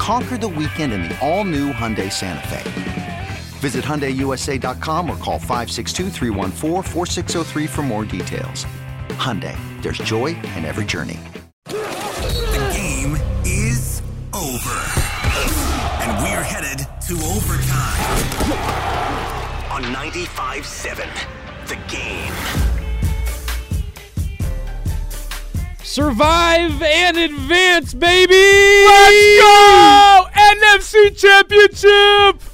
Conquer the weekend in the all new Hyundai Santa Fe. Visit HyundaiUSA.com or call 562 for more details. Hyundai, there's joy in every journey. The game is over. And we're headed to overtime. On 95-7, the game. Survive and advance, baby! Let's go! NFC Championship!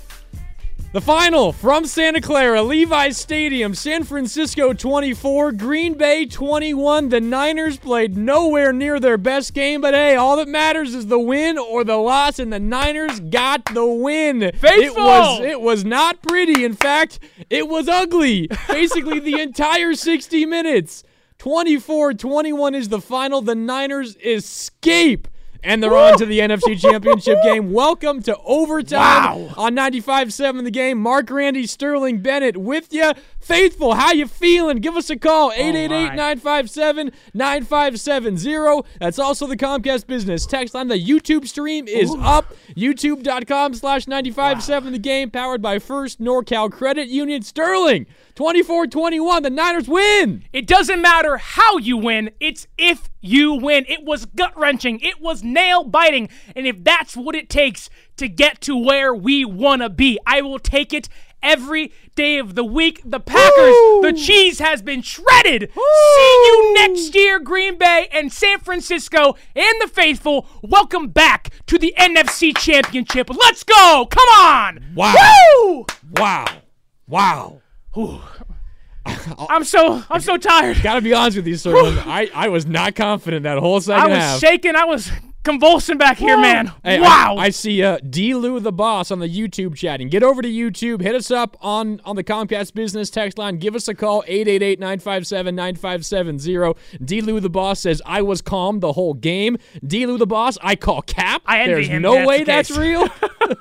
The final from Santa Clara, Levi's Stadium, San Francisco 24, Green Bay 21. The Niners played nowhere near their best game, but hey, all that matters is the win or the loss, and the Niners got the win. Faithful! It was it was not pretty. In fact, it was ugly. Basically, the entire 60 minutes. 24-21 is the final. The Niners escape and they're on to the NFC Championship game. Welcome to overtime Wow. on 95.7 The Game. Marc Grandi Sterling Bennett with you. Faithful, how you feeling? Give us a call, 888-957-9570. That's also the Comcast Business text line. The YouTube stream is up, youtube.com slash 95.7 The Game, powered by First NorCal Credit Union. Sterling, 24-21, the Niners win. It doesn't matter how you win, it's if you win. It was gut wrenching, it was nail biting, and if that's what it takes to get to where we want to be, I will take it every day of the week. The Packers, Woo! the cheese has been shredded. See you next year, Green Bay and San Francisco and the faithful. Welcome back to the NFC Championship. Let's go! Come on! Wow. Woo! Wow. Wow. I'm so I'm so tired. Gotta be honest with you, sir. I, I was not confident that whole second half. I was half. shaking. I was convulsing back here, man. Hey, wow. I, see uh, D. Lou the boss on the YouTube chatting. Get over to YouTube. Hit us up on, on the Comcast Business text line. Give us a call, 888-957-9570. D. Lou the boss says, I was calm the whole game. D. Lou the boss, I call cap. I envy There's him no that's way the that's case. real.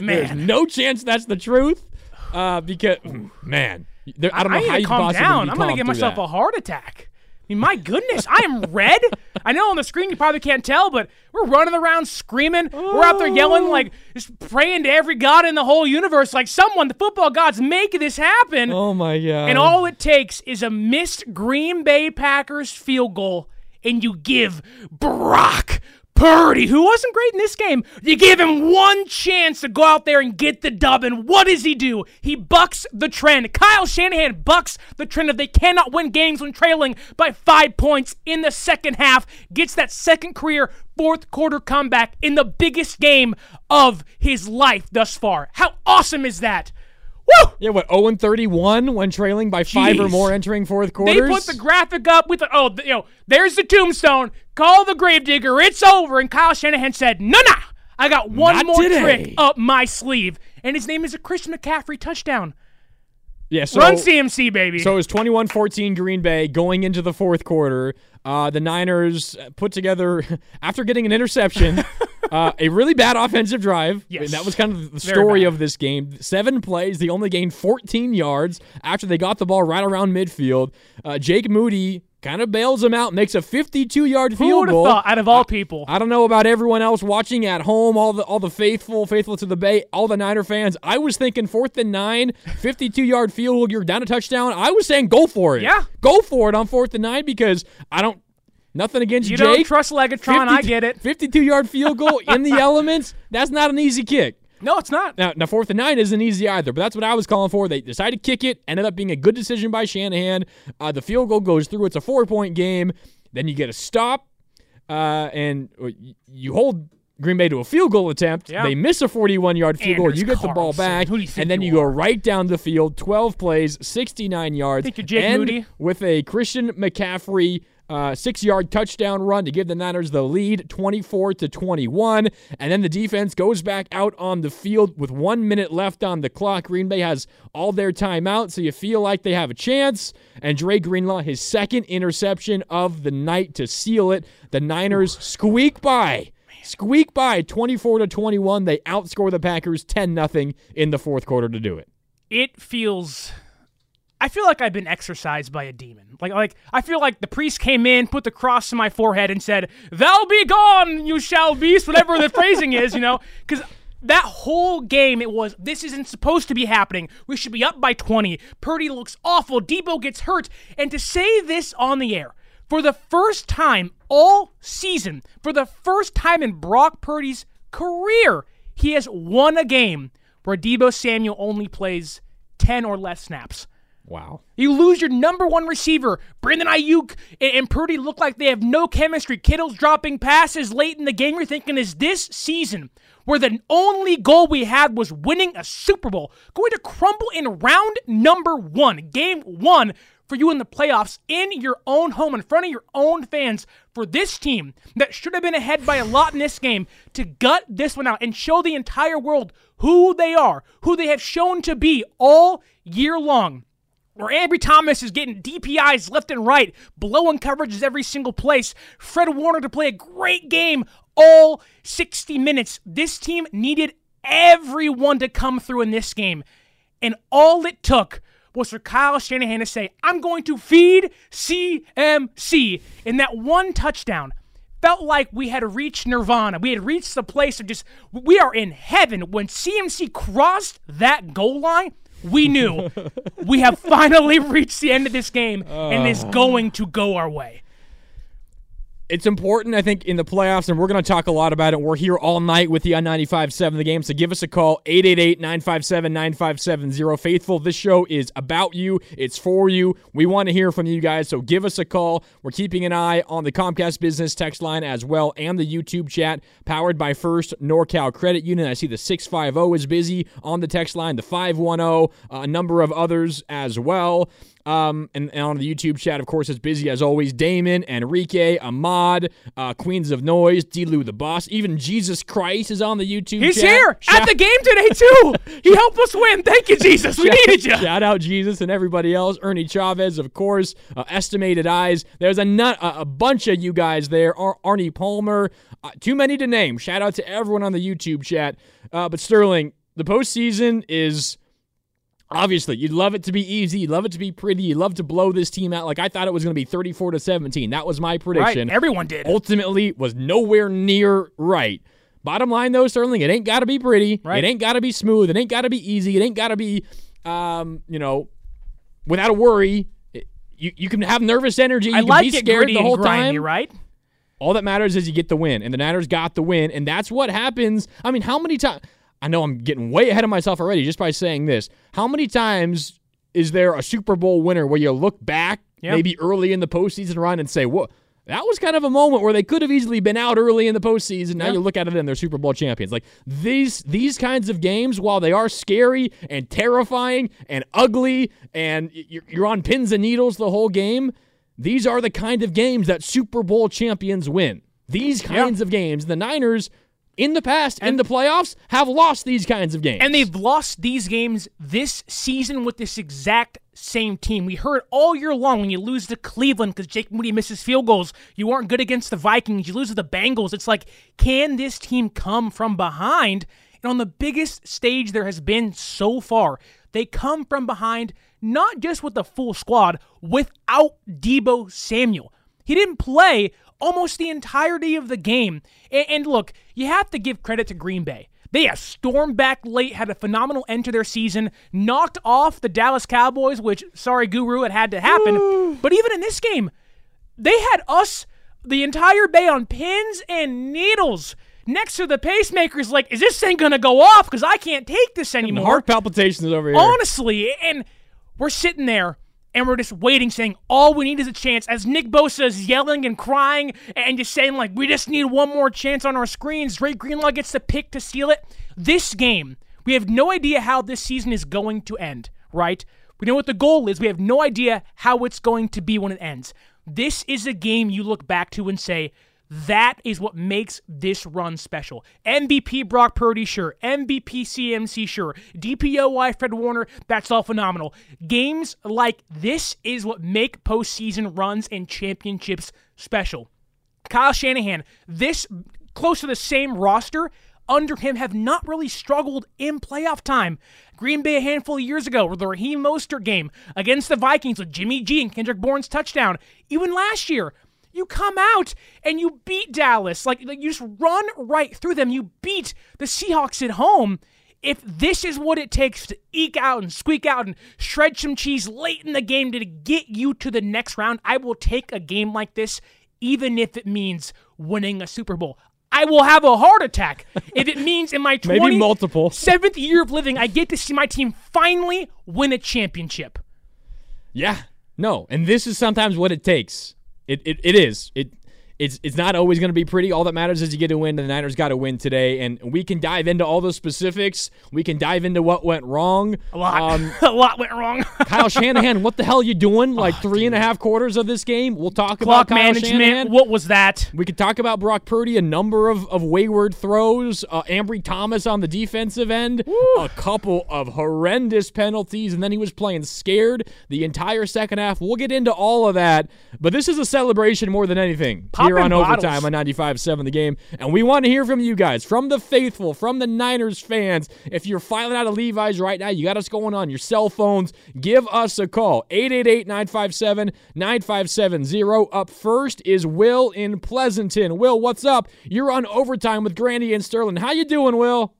There's no chance that's the truth. Uh, because, man, there, I don't know I need how to you calm possibly down. I'm gonna give myself that. a heart attack. I mean, my goodness, I am red. I know on the screen you probably can't tell, but we're running around screaming. We're out there yelling, like just praying to every god in the whole universe, like someone, the football gods, make this happen. Oh, my God. And all it takes is a missed Green Bay Packers field goal, and you give Brock Purdy, who wasn't great in this game, you give him one chance to go out there and get the dub. And what does he do? He bucks the trend. Kyle Shanahan bucks the trend of they cannot win games when trailing by five points in the second half. Gets that second career fourth quarter comeback in the biggest game of his life thus far. How awesome is that? Woo! Yeah, what, 0 31 when trailing by five or more entering fourth They put the graphic up with the, oh, the, you know, there's the tombstone. Call the gravedigger. It's over. And Kyle Shanahan said, no, no. I got one Not more today." trick up my sleeve. And his name is a Christian McCaffrey touchdown. Yeah, so, Run CMC, baby. So it was 21-14 Green Bay going into the fourth quarter. Uh, the Niners put together, after getting an interception, uh, a really bad offensive drive. Yes. And that was kind of the story of this game. Seven plays. They only gained 14 yards after they got the ball right around midfield. Uh, Jake Moody kind of bails them out, makes a 52-yard Who field would have goal. thought, out of all people? I don't know about everyone else watching at home, all the all the faithful, faithful to the Bay, all the Niner fans. I was thinking fourth and nine, 52 yard field goal, you're down a touchdown. I was saying go for it. Yeah. Go for it on fourth and nine because I don't nothing against you Jake. don't trust Legatron. I get it. 52 yard field goal in the elements. That's not an easy kick. No, it's not. Now, now fourth and nine isn't easy either, but that's what I was calling for. They decided to kick it, ended up being a good decision by Shanahan. Uh, the field goal goes through. It's a four point game. Then you get a stop, uh, and you hold Green Bay to a field goal attempt. Yeah. They miss a 41 yard field goal. You get the ball back, Who do you think and then you you, go right down the field. 12 plays, 69 yards. Think you're Jake Moody? with a Christian McCaffrey uh, six-yard touchdown run to give the Niners the lead, 24 to 21. And then the defense goes back out on the field with one minute left on the clock. Green Bay has all their timeout, so you feel like they have a chance. And Dre Greenlaw, his second interception of the night to seal it. The Niners squeak by. Squeak by 24 to 21. They outscore the Packers 10 0 in the fourth quarter to do it. it feels I feel like I've been exercised by a demon. Like like I feel like the priest came in, put the cross to my forehead and said, "Thou be gone, you shall beast," whatever the phrasing is, you know? Cuz that whole game it was this isn't supposed to be happening. We should be up by 20. Purdy looks awful. Deebo gets hurt. And to say this on the air, for the first time all season, for the first time in Brock Purdy's career, he has won a game where Deebo Samuel only plays 10 or less snaps. Wow. You lose your number one receiver. Brandon Aiyuk and, Purdy look like they have no chemistry. Kittle's dropping passes late in the game. You're thinking, is this season where the only goal we had was winning a Super Bowl going to crumble in round number one, game one, for you in the playoffs in your own home, in front of your own fans, for this team that should have been ahead by a lot in this game to gut this one out and show the entire world who they are, who they have shown to be all year long where Ambry Thomas is getting DPIs left and right, blowing coverages every single place. Fred Warner to play a great game all 60 minutes. This team needed everyone to come through in this game. And all it took was for Kyle Shanahan to say, I'm going to feed CMC. in that one touchdown, felt like we had reached nirvana. We had reached the place of just, we are in heaven. When CMC crossed that goal line, we knew we have finally reached the end of this game and it's oh. going to go our way. It's important, I think, in the playoffs, and we're going to talk a lot about it. We're here all night with the on 95.7 The Game, so give us a call, 888-957-9570. Faithful, this show is about you. It's for you. We want to hear from you guys, so give us a call. We're keeping an eye on the Comcast Business text line as well and the YouTube chat, powered by First NorCal Credit Union. I see the 650 is busy on the text line, the 510, uh, a number of others as well. Um, and, and on the YouTube chat, of course, it's busy as always. Damon, Enrique, Ahmad, uh, Queens of Noise, D-Lou the Boss, even Jesus Christ is on the YouTube He's chat. here Shout- at the game today, too. He helped us win. Thank you, Jesus. We needed you. Shout out Jesus and everybody else. Ernie Chavez, of course. Uh, Estimated Eyes. There's a, nut, a, a bunch of you guys there. Ar- Arnie Palmer. Uh, too many to name. Shout out to everyone on the YouTube chat. Uh, but Sterling, the postseason is obviously you'd love it to be easy. You'd love it to be pretty. You'd love to blow this team out. Like I thought it was going to be 34 to 17. That was my prediction. Right. Everyone did. Ultimately, was nowhere near right. Bottom line, though, Sterling, it ain't got to be pretty. Right. It ain't got to be smooth. It ain't got to be easy. It ain't got to be, um, you know, without a worry. It- you, you can have nervous energy. You I can like be scared the whole time. right? All that matters is you get the win, and the Niners got the win, and that's what happens. I mean, how many times? I know I'm getting way ahead of myself already just by saying this. How many times is there a Super Bowl winner where you look back, Yep. maybe early in the postseason run, and say, "What? That was kind of a moment where they could have easily been out early in the postseason. Now Yeah. you look at it and they're Super Bowl champions. Like these these kinds of games, while they are scary and terrifying and ugly, and you're, you're on pins and needles the whole game, these are the kind of games that Super Bowl champions win. These kinds of games, the Niners in the past in the playoffs have lost these kinds of games. And they've lost these games this season with this exact same team. We heard all year long when you lose to Cleveland because Jake Moody misses field goals, you aren't good against the Vikings, you lose to the Bengals. It's like, can this team come from behind? And on the biggest stage there has been so far, they come from behind not just with the full squad, without Deebo Samuel. He didn't play almost the entirety of the game. And, look, you have to give credit to Green Bay. They have stormed back late, had a phenomenal end to their season, knocked off the Dallas Cowboys, which, sorry, Guru, it had to happen. But even in this game, they had us, the entire Bay, on pins and needles. next to the pacemakers, like, is this thing gonna go off? Because I can't take this anymore. Heart palpitations over here. Honestly, and we're sitting there and we're just waiting, saying all we need is a chance. As Nick Bosa is yelling and crying and just saying like we just need one more chance on our screens. Dre Greenlaw gets the pick to seal it. This game, we have no idea how this season is going to end. Right? We know what the goal is. We have no idea how it's going to be when it ends. This is a game you look back to and say, that is what makes this run special. MVP Brock Purdy, sure. MVP CMC, sure. DPOY Fred Warner, that's all phenomenal. Games like this is what make postseason runs and championships special. Kyle Shanahan, this close to the same roster under him have not really struggled in playoff time. Green Bay a handful of years ago with the Raheem Mostert game against the Vikings with Jimmy G and Kendrick Bourne's touchdown. Even last year, you come out and you beat Dallas. Like, like you just run right through them. You beat the Seahawks at home. If this is what it takes to eke out and squeak out and shred some cheese late in the game to get you to the next round, I will take a game like this, even if it means winning a Super Bowl. I will have a heart attack if it means in my Maybe multiple. seventh year of living, I get to see my team finally win a championship. Yeah. No. And this is sometimes what it takes. It, it, it is. It it's it's not always going to be pretty. All that matters is you get a win, and the Niners got to win today. And we can dive into all those specifics. We can dive into what went wrong. A lot, Um, a lot went wrong. Kyle Shanahan, what the hell are you doing? Like three and a half quarters of this game. We'll talk Oh, Clock about Kyle management. Shanahan. What was that? We could talk about Brock Purdy, a number of, of wayward throws, uh, Ambry Thomas on the defensive end, a couple of horrendous penalties, and then he was playing scared the entire second half. We'll get into all of that, but this is a celebration more than anything here Popping on bottles. Overtime on 95.7 The Game, and we want to hear from you guys, from the faithful, from the Niners fans. If you're filing out of Levi's right now, you got us going on your cell phones, give us a call, 888-957-9570. Up first is Will in Pleasanton. Will, what's up? You're on Overtime with Grandi and Sterling. How you doing, Will?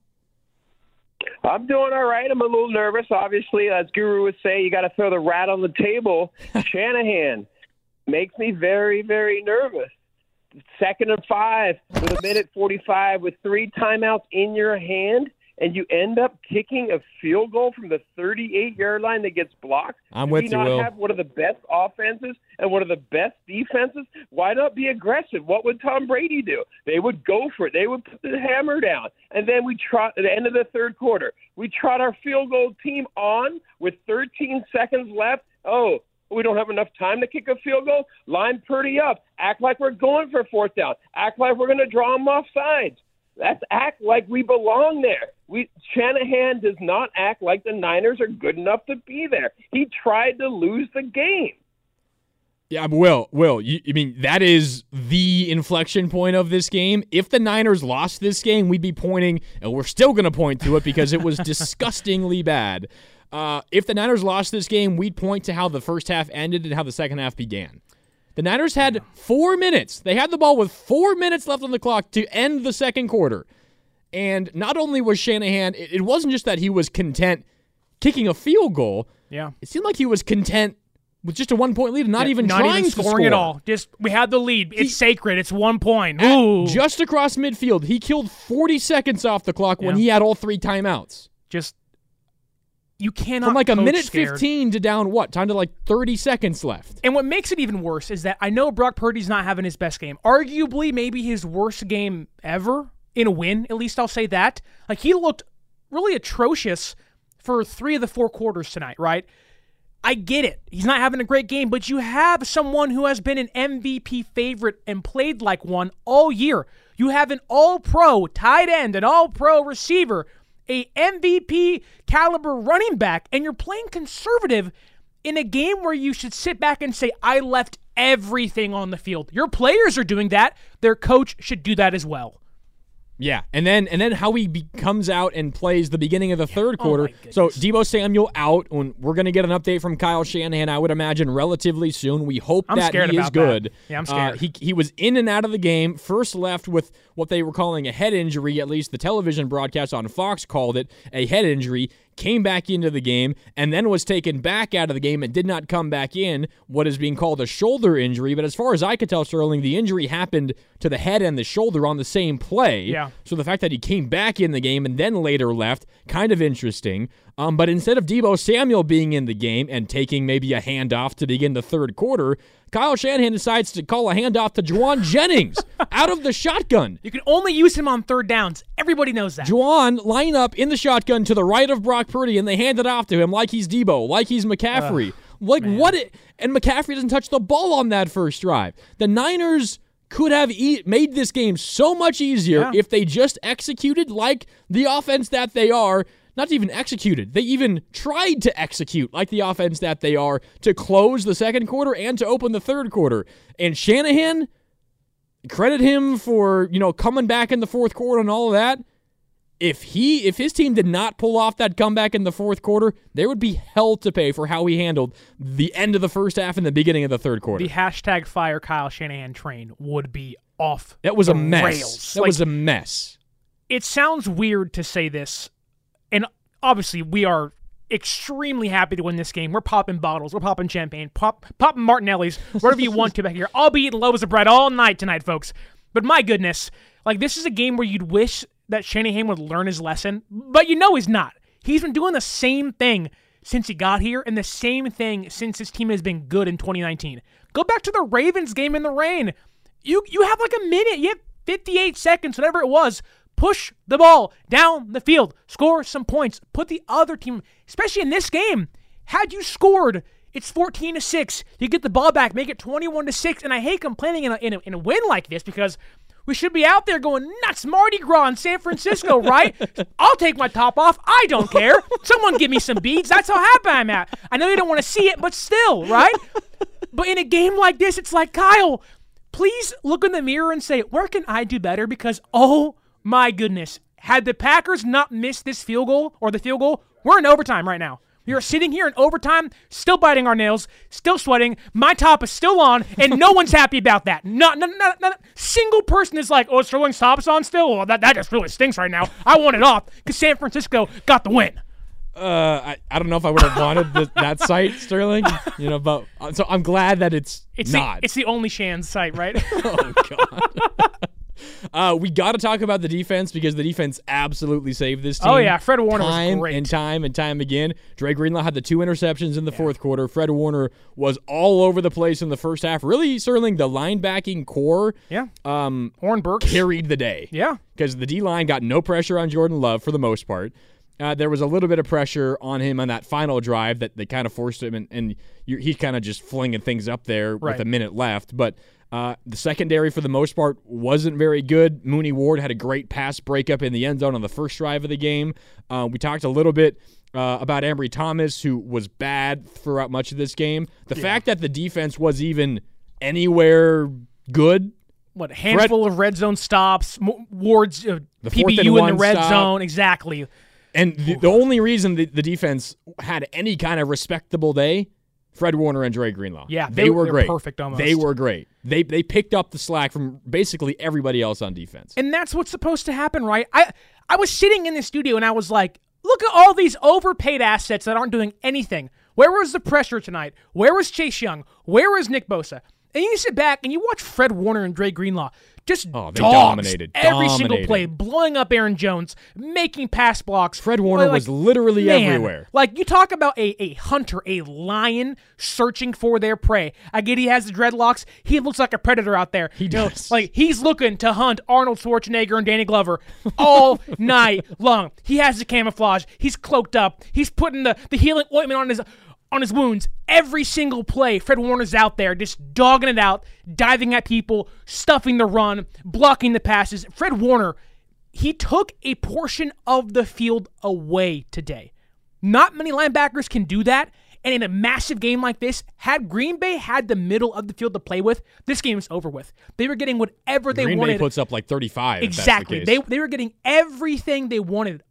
I'm doing all right. I'm a little nervous. Obviously, as Guru would say, you got to throw the rat on the table. Shanahan makes me very, very nervous. Second and five with a minute 45 with three timeouts in your hand, and you end up kicking a field goal from the 38 yard line that gets blocked. I'm Do with we you, not Will. have one of the best offenses and one of the best defenses? Why not be aggressive? What would Tom Brady do? They would go for it. They would put the hammer down. And then we trot at the end of the third quarter. We trot our field goal team on with 13 seconds left. Oh, we don't have enough time to kick a field goal. Line Purdy up. Act like we're going for fourth down. Act like we're going to draw them off sides. That's act like we belong there. We Shanahan does not act like the Niners are good enough to be there. He tried to lose the game. Yeah, Will, Will, you, I mean, that is the inflection point of this game. If the Niners lost this game, we'd be pointing, and we're still going to point to it because it was disgustingly bad. Uh, if the Niners lost this game, we'd point to how the first half ended and how the second half began. The Niners had four minutes. They had the ball with four minutes left on the clock to end the second quarter. And not only was Shanahan, it, wasn't just that he was content kicking a field goal. Yeah. It seemed like he was content with just a one point lead and not even Not trying even to score at all. Just we had the lead. It's sacred. It's one point. Ooh. Just across midfield. He killed 40 seconds off the clock when he had all three timeouts. just you cannot From like a minute scared. 15 to down what? Time to like 30 seconds left. And what makes it even worse is that I know Brock Purdy's not having his best game. Arguably, maybe his worst game ever in a win. At least I'll say that. Like he looked really atrocious for three of the four quarters tonight. Right? I get it. He's not having a great game, but you have someone who has been an MVP favorite and played like one all year. You have an all pro tight end, an all pro receiver, a MVP caliber running back, and you're playing conservative in a game where you should sit back and say, I left everything on the field. Your players are doing that. Their coach should do that as well. Yeah, and then and then how he be, comes out and plays the beginning of the third quarter. Oh so. Deebo Samuel out. When we're gonna get an update from Kyle Shanahan, I would imagine relatively soon. We hope I'm that he is about that. good. Yeah, I'm Uh, scared. he he was in and out of the game. First left with what they were calling a head injury. At least the television broadcast on Fox called it a head injury. came back into the game, and then was taken back out of the game and did not come back in, what is being called a shoulder injury. But as far as I could tell, Sterling, the injury happened to the head and the shoulder on the same play. Yeah. So the fact that he came back in the game and then later left, kind of interesting. Um, but instead of Deebo Samuel being in the game and taking maybe a handoff to begin the third quarter, Kyle Shanahan decides to call a handoff to Jauan Jennings out of the shotgun. You can only use him on third downs. Everybody knows that. Jauan line up in the shotgun to the right of Brock Purdy, and they hand it off to him like he's Deebo, like he's McCaffrey. like what? It, and McCaffrey doesn't touch the ball on that first drive. The Niners could have e- made this game so much easier Yeah. if they just executed like the offense that they are. Not even executed. They even tried to execute like the offense that they are to close the second quarter and to open the third quarter. And Shanahan, credit him for you know coming back in the fourth quarter and all of that. If he if his team did not pull off that comeback in the fourth quarter, there would be hell to pay for how he handled the end of the first half and the beginning of the third quarter. the hashtag fire Kyle Shanahan train would be off. that was a mess. Rails. That Like, was a mess. it sounds weird to say this, and obviously we are extremely happy to win this game. We're popping bottles, we're popping champagne, pop popping Martinellis, whatever you want to back here. I'll be eating loaves of bread all night tonight, folks. But my goodness, like this is a game where you'd wish that Shanahan would learn his lesson, but you know he's not. He's been doing the same thing since he got here, and the same thing since his team has been good in 2019. Go back to the Ravens game in the rain. You you have like a minute. You have 58 seconds, whatever it was. Push the ball down the field, score some points, put the other team, especially in this game. Had you scored, it's 14 to six. You get the ball back, make it 21 to six. And I hate complaining in a, in a, in a win like this because we should be out there going nuts, Mardi Gras in San Francisco, right? I'll take my top off. I don't care. Someone give me some beads. That's how happy I'm at. I know you don't want to see it, but still, right? But in a game like this, it's like Kyle, please look in the mirror and say, where can I do better? Because oh my goodness, had the Packers not missed this field goal or the field goal, we're in overtime right now. We are sitting here in overtime, still biting our nails, still sweating. My top is still on, and no one's happy about that. Not, not, not, not a single person is like, "Oh, Sterling's top is on still." Well, that that just really stinks right now. I want it off because San Francisco got the win. Uh, I, I don't know if I would have wanted the, that site, Sterling. You know, but uh, so I'm glad that it's, It's not. the it's the only Shan's site, right? oh god. Uh, we got to talk about the defense because the defense absolutely saved this team. Oh, yeah. Fred Warner was time great. and time and time again. Dre Greenlaw had the two interceptions in the fourth quarter. Fred Warner was all over the place in the first half. Really, Sterling, the linebacking core, yeah. um, Oren Burks. carried the day. Yeah. because the D line got no pressure on Jordan Love for the most part. Uh, there was a little bit of pressure on him on that final drive that they kind of forced him, and, and he's kind of just flinging things up there Right. with a minute left. But uh, the secondary, for the most part, wasn't very good. Mooney Ward had a great pass breakup in the end zone on the first drive of the game. Uh, we talked a little bit uh, about Ambry Thomas, who was bad throughout much of this game. The fact that the defense was even anywhere good what handful of red zone stops, Ward's uh, PBU in the red stop. zone, exactly. And the, the only reason the, the defense had any kind of respectable day, Fred Warner and Dre Greenlaw. Yeah, they, they- were great. perfect almost. They were great. They they picked up the slack from basically everybody else on defense. And that's what's supposed to happen, right? I I was sitting in the studio and I was like, look at all these overpaid assets that aren't doing anything. Where was the pressure tonight? Where was Chase Young? Where was Nick Bosa? And you sit back and you watch Fred Warner and Dre Greenlaw just Oh, they dogs dominated. every single play, blowing up Aaron Jones, making pass blocks. Fred Warner Like, was literally man, everywhere. Like you talk about a, a hunter, a lion searching for their prey. I get he has the dreadlocks. He looks like a predator out there. He does. like he's looking to hunt Arnold Schwarzenegger and Danny Glover all night long. He has the camouflage. He's cloaked up. He's putting the, the healing ointment on his on his wounds. Every single play, Fred Warner's out there just dogging it out, diving at people, stuffing the run, blocking the passes. Fred Warner, he took a portion of the field away today. Not many linebackers can do that. And in a massive game like this, had Green Bay had the middle of the field to play with, this game is over with. They were getting whatever they Green wanted. Bay puts up like 35. if that's the exactly. case. They they were getting everything they wanted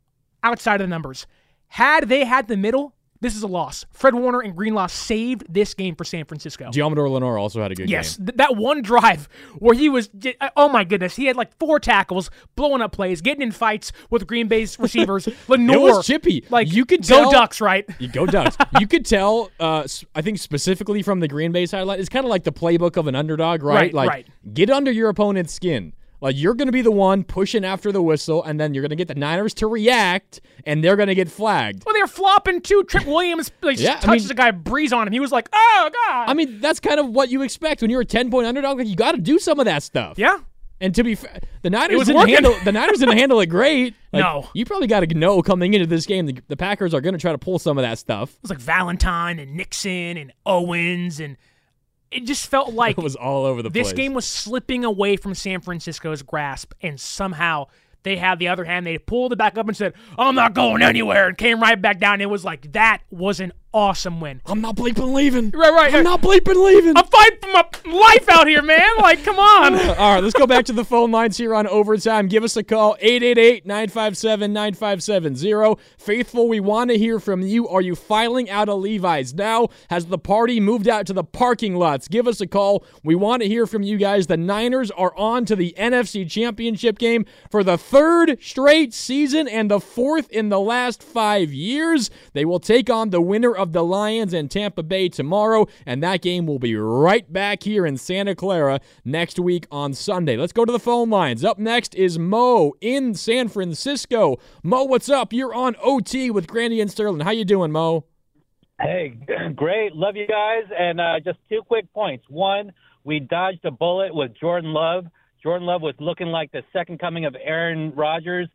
outside of the numbers. Had they had the middle, This is a loss. Fred Warner and Greenlaw saved this game for San Francisco. Deommodore Lenoir also had a good Yes, game. th- that one drive where he was, oh my goodness, he had like four tackles, blowing up plays, getting in fights with Green Bay's receivers. Lenoir, was chippy. Like You could go tell- Ducks, right? You go Ducks. you could tell, uh, I think specifically from the Green Bay sideline, it's kind of like the playbook of an underdog, right? Right, like, right. get under your opponent's skin. Like, you're going to be the one pushing after the whistle, and then you're going to get the Niners to react, and they're going to get flagged. Well, they're flopping too. Trent Williams like, Yeah, I touches mean- a guy, breeze on him. He was like, oh god. I mean, that's kind of what you expect when you're a 10 point underdog. Like, you got to do some of that stuff. yeah. And to be fair, the Niners didn't working. handle the Niners didn't handle it great. Like, No. you probably got to know coming into this game the, the Packers are going to try to pull some of that stuff. It was like Valentine and Nixon and Owens, and it just felt like It was all over the this place. game was slipping away from San Francisco's grasp, and somehow they had the other hand. They pulled it back up and said, "I'm not going anywhere," and came right back down. It was like that was an awesome win. I'm not bleeping leaving. Right, right. I'm not bleeping leaving. I'm fighting for my life out here, man. Like, come on. All right, let's go back to the phone lines here on overtime. Give us a call 888-957-9570. Faithful, we want to hear from you. Are you filing out of Levi's now? Has the party moved out to the parking lots? Give us a call. We want to hear from you guys. The Niners are on to the NFC Championship game for the third straight season and the fourth in the last 5 years. They will take on the winner of the Lions and Tampa Bay tomorrow, and that game will be right back here in Santa Clara next week on Sunday. Let's go to the phone lines. Up next is Mo in San Francisco. Mo, what's up? You're on OT with Grandi and Sterling. How you doing, Mo? Hey, great. Love you guys. And uh, just two quick points. One, we dodged a bullet with Jordan Love. Jordan Love was looking like the second coming of Aaron Rodgers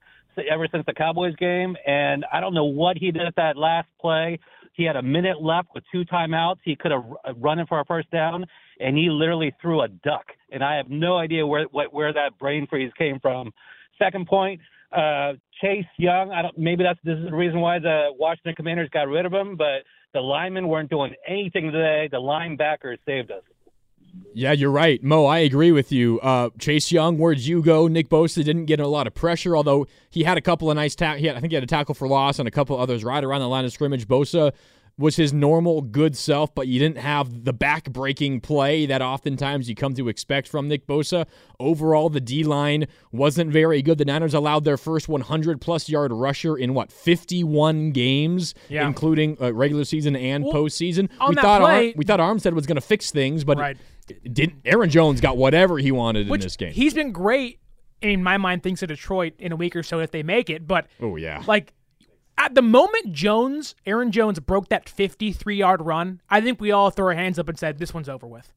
ever since the Cowboys game. And I don't know what he did at that last play. He had a minute left with two timeouts. He could have run it for a first down, and he literally threw a duck. And I have no idea where what, where that brain freeze came from. Second point, uh, Chase Young. I don't. Maybe that's this is the reason why the Washington Commanders got rid of him. But the linemen weren't doing anything today. The linebackers saved us. Yeah, you're right. Mo, I agree with you. Uh, Chase Young, where'd you go? Nick Bosa didn't get a lot of pressure, although he had a couple of nice tackles. I think he had a tackle for loss and a couple others right around the line of scrimmage. Bosa was his normal good self, but you didn't have the back-breaking play that oftentimes you come to expect from Nick Bosa. Overall, the D line wasn't very good. The Niners allowed their first 100-plus yard rusher in what 51 games, Yeah. including uh, regular season and Well, postseason. on we thought play- Ar- we thought Armstead was going to fix things, but Right. Didn't Aaron Jones got whatever he wanted Which in this game? he's been great in my mind. Thinks of Detroit in a week or so if they make it, but oh yeah. like at the moment Jones, Aaron Jones broke that 53 yard run, I think we all threw our hands up and said this one's over with.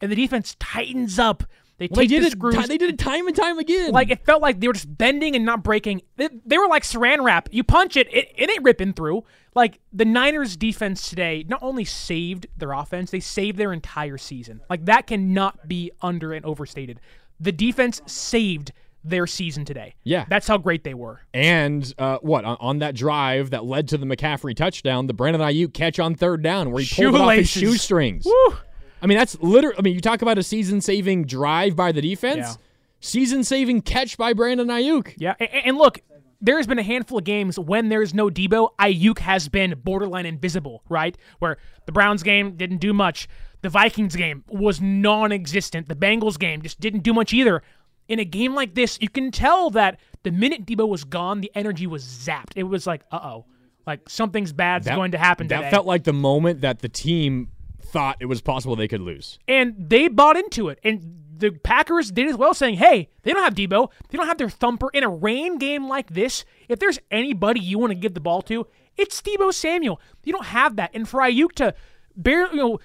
And the defense tightens up. They Well, they did the it. screws. ti- They did it time and time again. like it felt like they were just bending and not breaking. They, they were like saran wrap. You punch it, it, it ain't ripping through. Like the Niners defense today not only saved their offense, they saved their entire season. Like that cannot be under and overstated. The defense saved their season today. Yeah. That's how great they were. and uh, what on, on that drive that led to the McCaffrey touchdown, the Brandon Aiyuk catch on third down where he pulled off his shoestrings. Woo. I mean, that's literally. I mean, you talk about a season-saving drive by the defense. Yeah. Season-saving catch by Brandon Aiyuk. Yeah, and, and look, there's been a handful of games when there's no Deebo, Aiyuk has been borderline invisible, right? Where the Browns game didn't do much, the Vikings game was non-existent, the Bengals game just didn't do much either. In a game like this, you can tell that the minute Deebo was gone, the energy was zapped. It was like, uh oh, like something's bad's That- going to happen That today. felt like the moment that the team thought it was possible they could lose. and they bought into it. And the Packers did as well, saying, "Hey, they don't have Deebo. They don't have their thumper in a rain game like this. If there's anybody you want to give the ball to, it's Deebo Samuel. You don't have that. And for Aiyuk to barely, you know,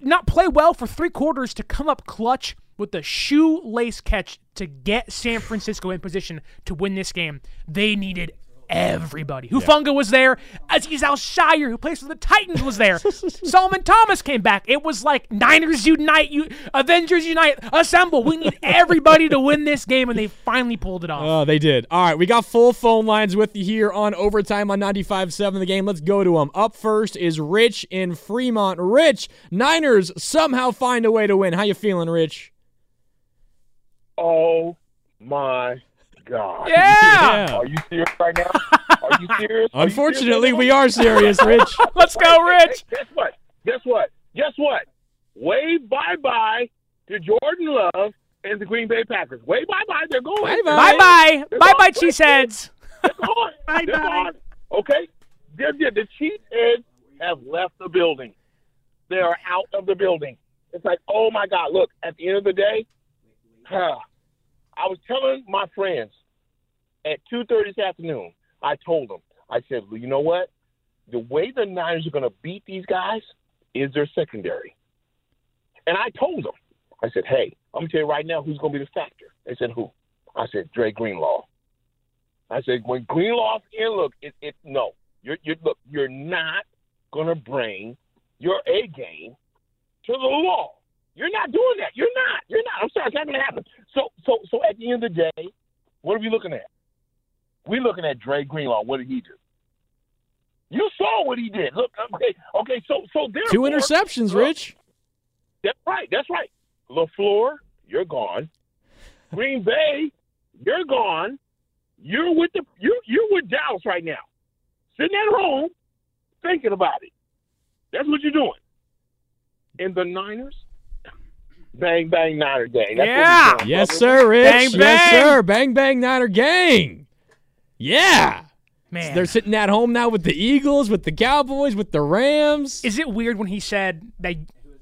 not play well for three quarters to come up clutch with the shoelace catch to get San Francisco in position to win this game, they needed." Everybody. Hufanga was there. Azeez Al-Shaair, who plays for the Titans, was there. Solomon Thomas came back. It was like Niners unite, you Avengers unite, assemble. We need everybody to win this game, and they finally pulled it off. Oh, they did. All right, we got full phone lines with you here on Overtime on 95.7 The Game. Let's go to them. Up first is Rich in Fremont. Rich, Niners somehow find a way to win. How you feeling, Rich? Oh my God. yeah. Are you serious? right now? Are you serious? Are you serious Unfortunately, we are serious, Rich. Let's go, Rich. Guess what? Guess what? Guess what? Wave bye bye to Jordan Love and the Green Bay Packers. Wave bye bye. They're going. Bye-bye. Bye bye. Bye bye, cheeseheads. They're gone. They're gone. Okay? They're, they're, the cheeseheads have left the building. They are out of the building. It's like, oh my God! Look, at the end of the day, huh, I was telling my friends at two thirty this afternoon. I told them, I said, well, you know what? The way the Niners are going to beat these guys is their secondary. And I told them, I said, hey, I'm to tell you right now who's going to be the factor. They said, who? I said, Dre Greenlaw. I said, when Greenlaw's in, look, it, it no, you're, you're look, you're not going to bring your A game to the law. You're not doing that. You're not. You're not. I'm sorry, it's not going to happen. So, so, so at the end of the day, what are we looking at? We're looking at Dre Greenlaw. What did he do? You saw what he did. Look, okay, okay. So, so therefore, Two interceptions, look, Rich. That's right. That's right. LaFleur, you're gone. Green Bay, you're gone. You're with the you you're with Dallas right now, sitting at home, thinking about it. That's what you're doing. And the Niners, bang bang Niner gang. That's Yeah. doing, Yes, sir, Rich. Bang, Yes, bang. sir. Bang, bang, Niner gang. Yeah. Man. They're sitting at home now with the Eagles, with the Cowboys, with the Rams. Is it weird when he said that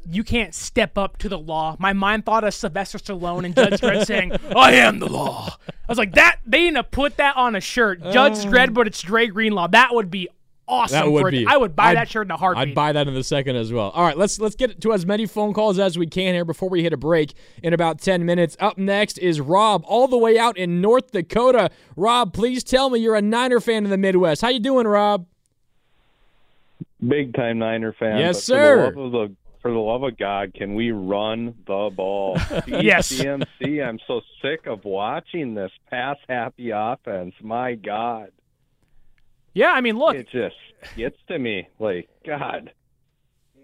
you can't step up to the law? My mind thought of Sylvester Stallone and Judge Dredd saying, "I am the law." I was like, that they need to put that on a shirt, Judge uh. Dredd, but it's Dre Greenlaw. That would be awesome. That would for it. be. I would buy I'd- that shirt in a heartbeat. I'd buy that in a second as well. All right, let's let's get to as many phone calls as we can here before we hit a break in about 10 minutes. Up next is Rob all the way out in North Dakota. Rob, please tell me you're a Niner fan in the Midwest. How you doing, Rob? Big time Niner fan. Yes, but sir. For the, love of the, for the love of God, can we run the ball? Yes. CMC, I'm so sick of watching this pass happy offense. My God. Yeah, I mean, look, It just gets to me. Like, God.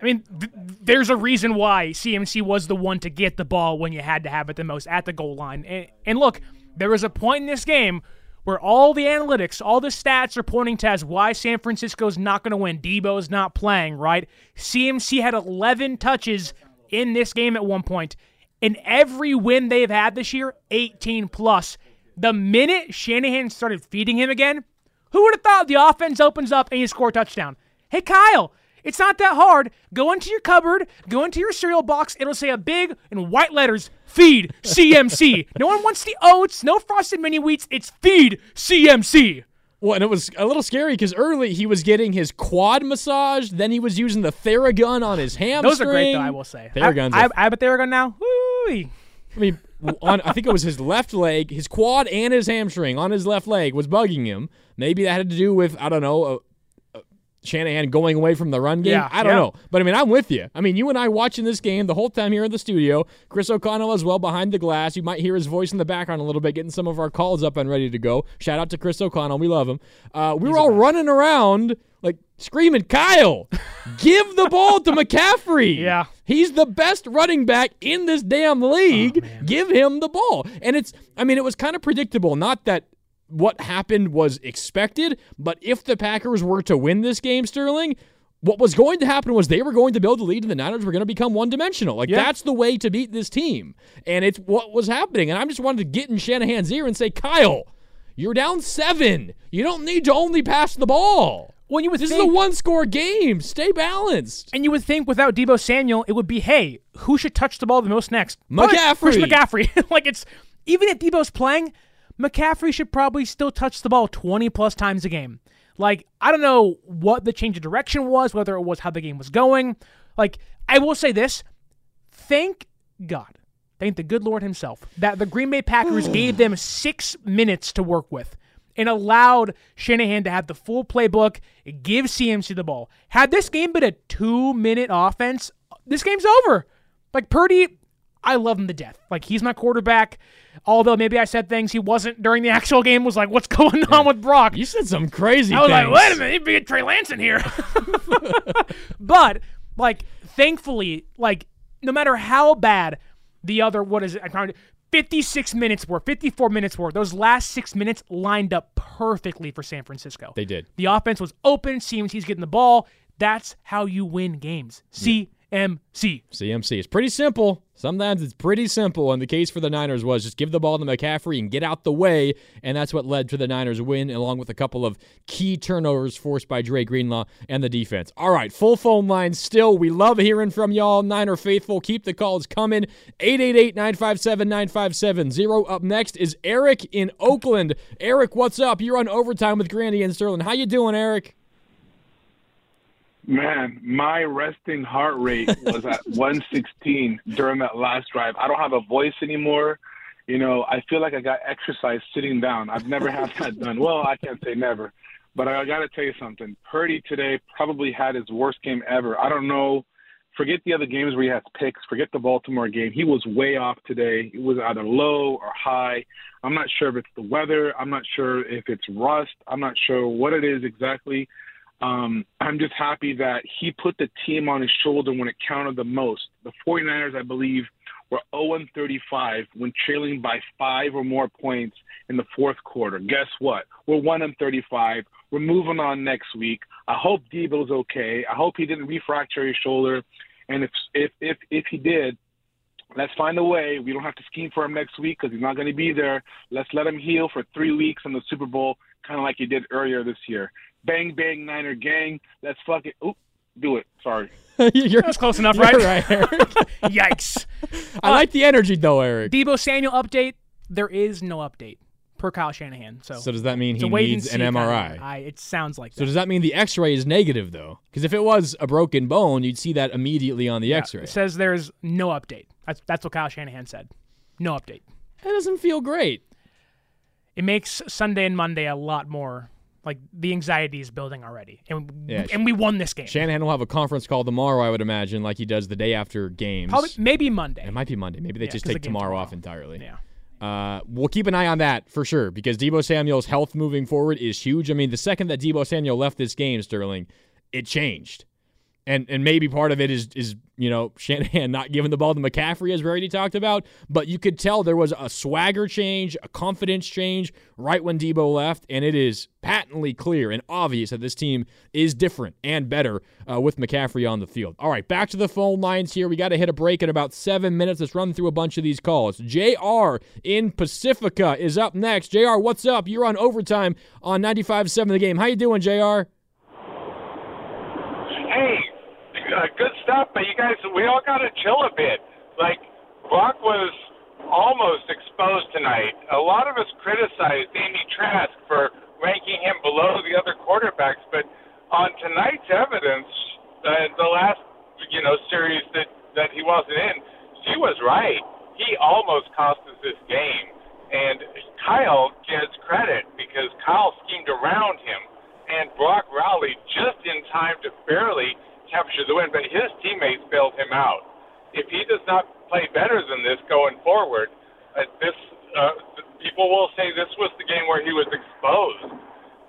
I mean, th- there's a reason why CMC was the one to get the ball when you had to have it the most at the goal line. And, and look, there was a point in this game where all the analytics, all the stats are pointing to as why San Francisco's not going to win. Deebo's not playing, right? CMC had 11 touches in this game at one point. In every win they've had this year, 18 plus. The minute Shanahan started feeding him again, who would have thought the offense opens up and you score a touchdown? Hey, Kyle, it's not that hard. Go into your cupboard, go into your cereal box. It'll say a big in white letters, feed CMC. no one wants the oats, no frosted mini wheats. It's feed CMC. Well, and it was a little scary because early he was getting his quad massage, then he was using the Theragun on his hamstring. Those are great, though, I will say. Theraguns. I, I, I have a Theragun now. Woo! I mean, on I think it was his left leg, his quad and his hamstring on his left leg was bugging him. Maybe that had to do with I don't know. Uh, uh, Shanahan going away from the run game. Yeah, I don't yeah. know. But I mean, I'm with you. I mean, you and I watching this game the whole time here in the studio. Chris O'Connell as well behind the glass. You might hear his voice in the background a little bit, getting some of our calls up and ready to go. Shout out to Chris O'Connell. We love him. Uh, we were all running around like screaming, Kyle, give the ball to McCaffrey. Yeah. He's the best running back in this damn league. Oh, Give him the ball. And it's, I mean, it was kind of predictable. Not that what happened was expected, but if the Packers were to win this game, Sterling, what was going to happen was they were going to build the lead and the Niners were going to become one dimensional. Like, Yeah. that's the way to beat this team. And it's what was happening. And I just wanted to get in Shanahan's ear and say, Kyle, you're down seven. You don't need to only pass the ball. When you would This is a one score game. Stay balanced. and you would think without Deebo Samuel, it would be, hey, who should touch the ball the most next? But Chris McCaffrey. McCaffrey. like it's even if Deebo's playing, McCaffrey should probably still touch the ball 20 plus times a game. Like I don't know what the change of direction was, whether it was how the game was going. Like I will say this, thank God, thank the good Lord Himself that the Green Bay Packers gave them six minutes to work with and allowed Shanahan to have the full playbook, give CMC the ball. Had this game been a two minute offense, this game's over. Like Purdy, I love him to death. Like he's my quarterback. Although maybe I said things he wasn't during the actual game. Was like, what's going on with Brock? You said some crazy I was things. like, wait a minute, he'd be a Trey Lance in here. but like, thankfully, like no matter how bad the other, what is it? I'm trying to. 56 minutes worth, 54 minutes worth. Those last six minutes lined up perfectly for San Francisco. They did. The offense was open. CMC's getting the ball. That's how you win games. CMC. CMC. It's pretty simple. Sometimes it's pretty simple. And the case for the Niners was just give the ball to McCaffrey and get out the way. And that's what led to the Niners win, along with a couple of key turnovers forced by Dre Greenlaw and the defense. All right, full phone line still. We love hearing from y'all, Niner faithful. Keep the calls coming. 888 957 9570. Up next is Eric in Oakland. Eric, what's up? You're on overtime with Grandi and Sterling. How you doing, Eric? Man, my resting heart rate was at 116 during that last drive. I don't have a voice anymore. You know, I feel like I got exercise sitting down. I've never had that done. Well, I can't say never, but I got to tell you something. Purdy today probably had his worst game ever. I don't know. Forget the other games where he has picks. Forget the Baltimore game. He was way off today. It was either low or high. I'm not sure if it's the weather. I'm not sure if it's rust. I'm not sure what it is exactly. Um, I'm just happy that he put the team on his shoulder when it counted the most. The 49ers, I believe, were 0 35 when trailing by five or more points in the fourth quarter. Guess what? We're 1 35. We're moving on next week. I hope Deebo's okay. I hope he didn't refracture his shoulder. And if if if if he did, let's find a way. We don't have to scheme for him next week because he's not going to be there. Let's let him heal for three weeks in the Super Bowl, kind of like he did earlier this year. Bang bang Niner gang. Let's fuck it. Oop, do it. Sorry. you're That's close enough, you're right? right, Eric. Yikes. I uh, like the energy though, Eric. Deebo Samuel update. There is no update per Kyle Shanahan. So, So does that mean he wait needs an see kinda- MRI? I, it sounds like So that. does that mean the X-ray is negative though? Because if it was a broken bone, you'd see that immediately on the Yeah, X-ray. It says there's no update. That's, that's what Kyle Shanahan said. No update. That doesn't feel great. It makes Sunday and Monday a lot more like the anxiety is building already, and Yeah, and we won this game. Shanahan will have a conference call tomorrow, I would imagine, like he does the day after games. Probably maybe Monday. It might be Monday. Maybe they Yeah, just the take game's tomorrow, tomorrow. off entirely. Yeah. Uh, we'll keep an eye on that for sure because Deebo Samuel's health moving forward is huge. I mean, the second that Debo Samuel left this game, Sterling, it changed. And and maybe part of it is is you know Shanahan not giving the ball to McCaffrey as we already talked about, but you could tell there was a swagger change, a confidence change right when Deebo left, and it is patently clear and obvious that this team is different and better uh, with McCaffrey on the field. All right, back to the phone lines here. We got to hit a break in about seven minutes. Let's run through a bunch of these calls. Jr. in Pacifica is up next. Jr. What's up? You're on overtime on 95.7 The Game. How you doing, Jr. Hey, uh, good stuff, but you guys, we all got to chill a bit. Like, Brock was almost exposed tonight. A lot of us criticized Andy Trask for ranking him below the other quarterbacks, but on tonight's evidence, uh, the last, you know, series that, that he wasn't in, she was right. He almost cost us this game. And Kyle gets credit because Kyle schemed around him and Brock rallied just in time to barely capture the win, but his teammates bailed him out. If he does not play better than this going forward, uh, this uh, people will say this was the game where he was exposed.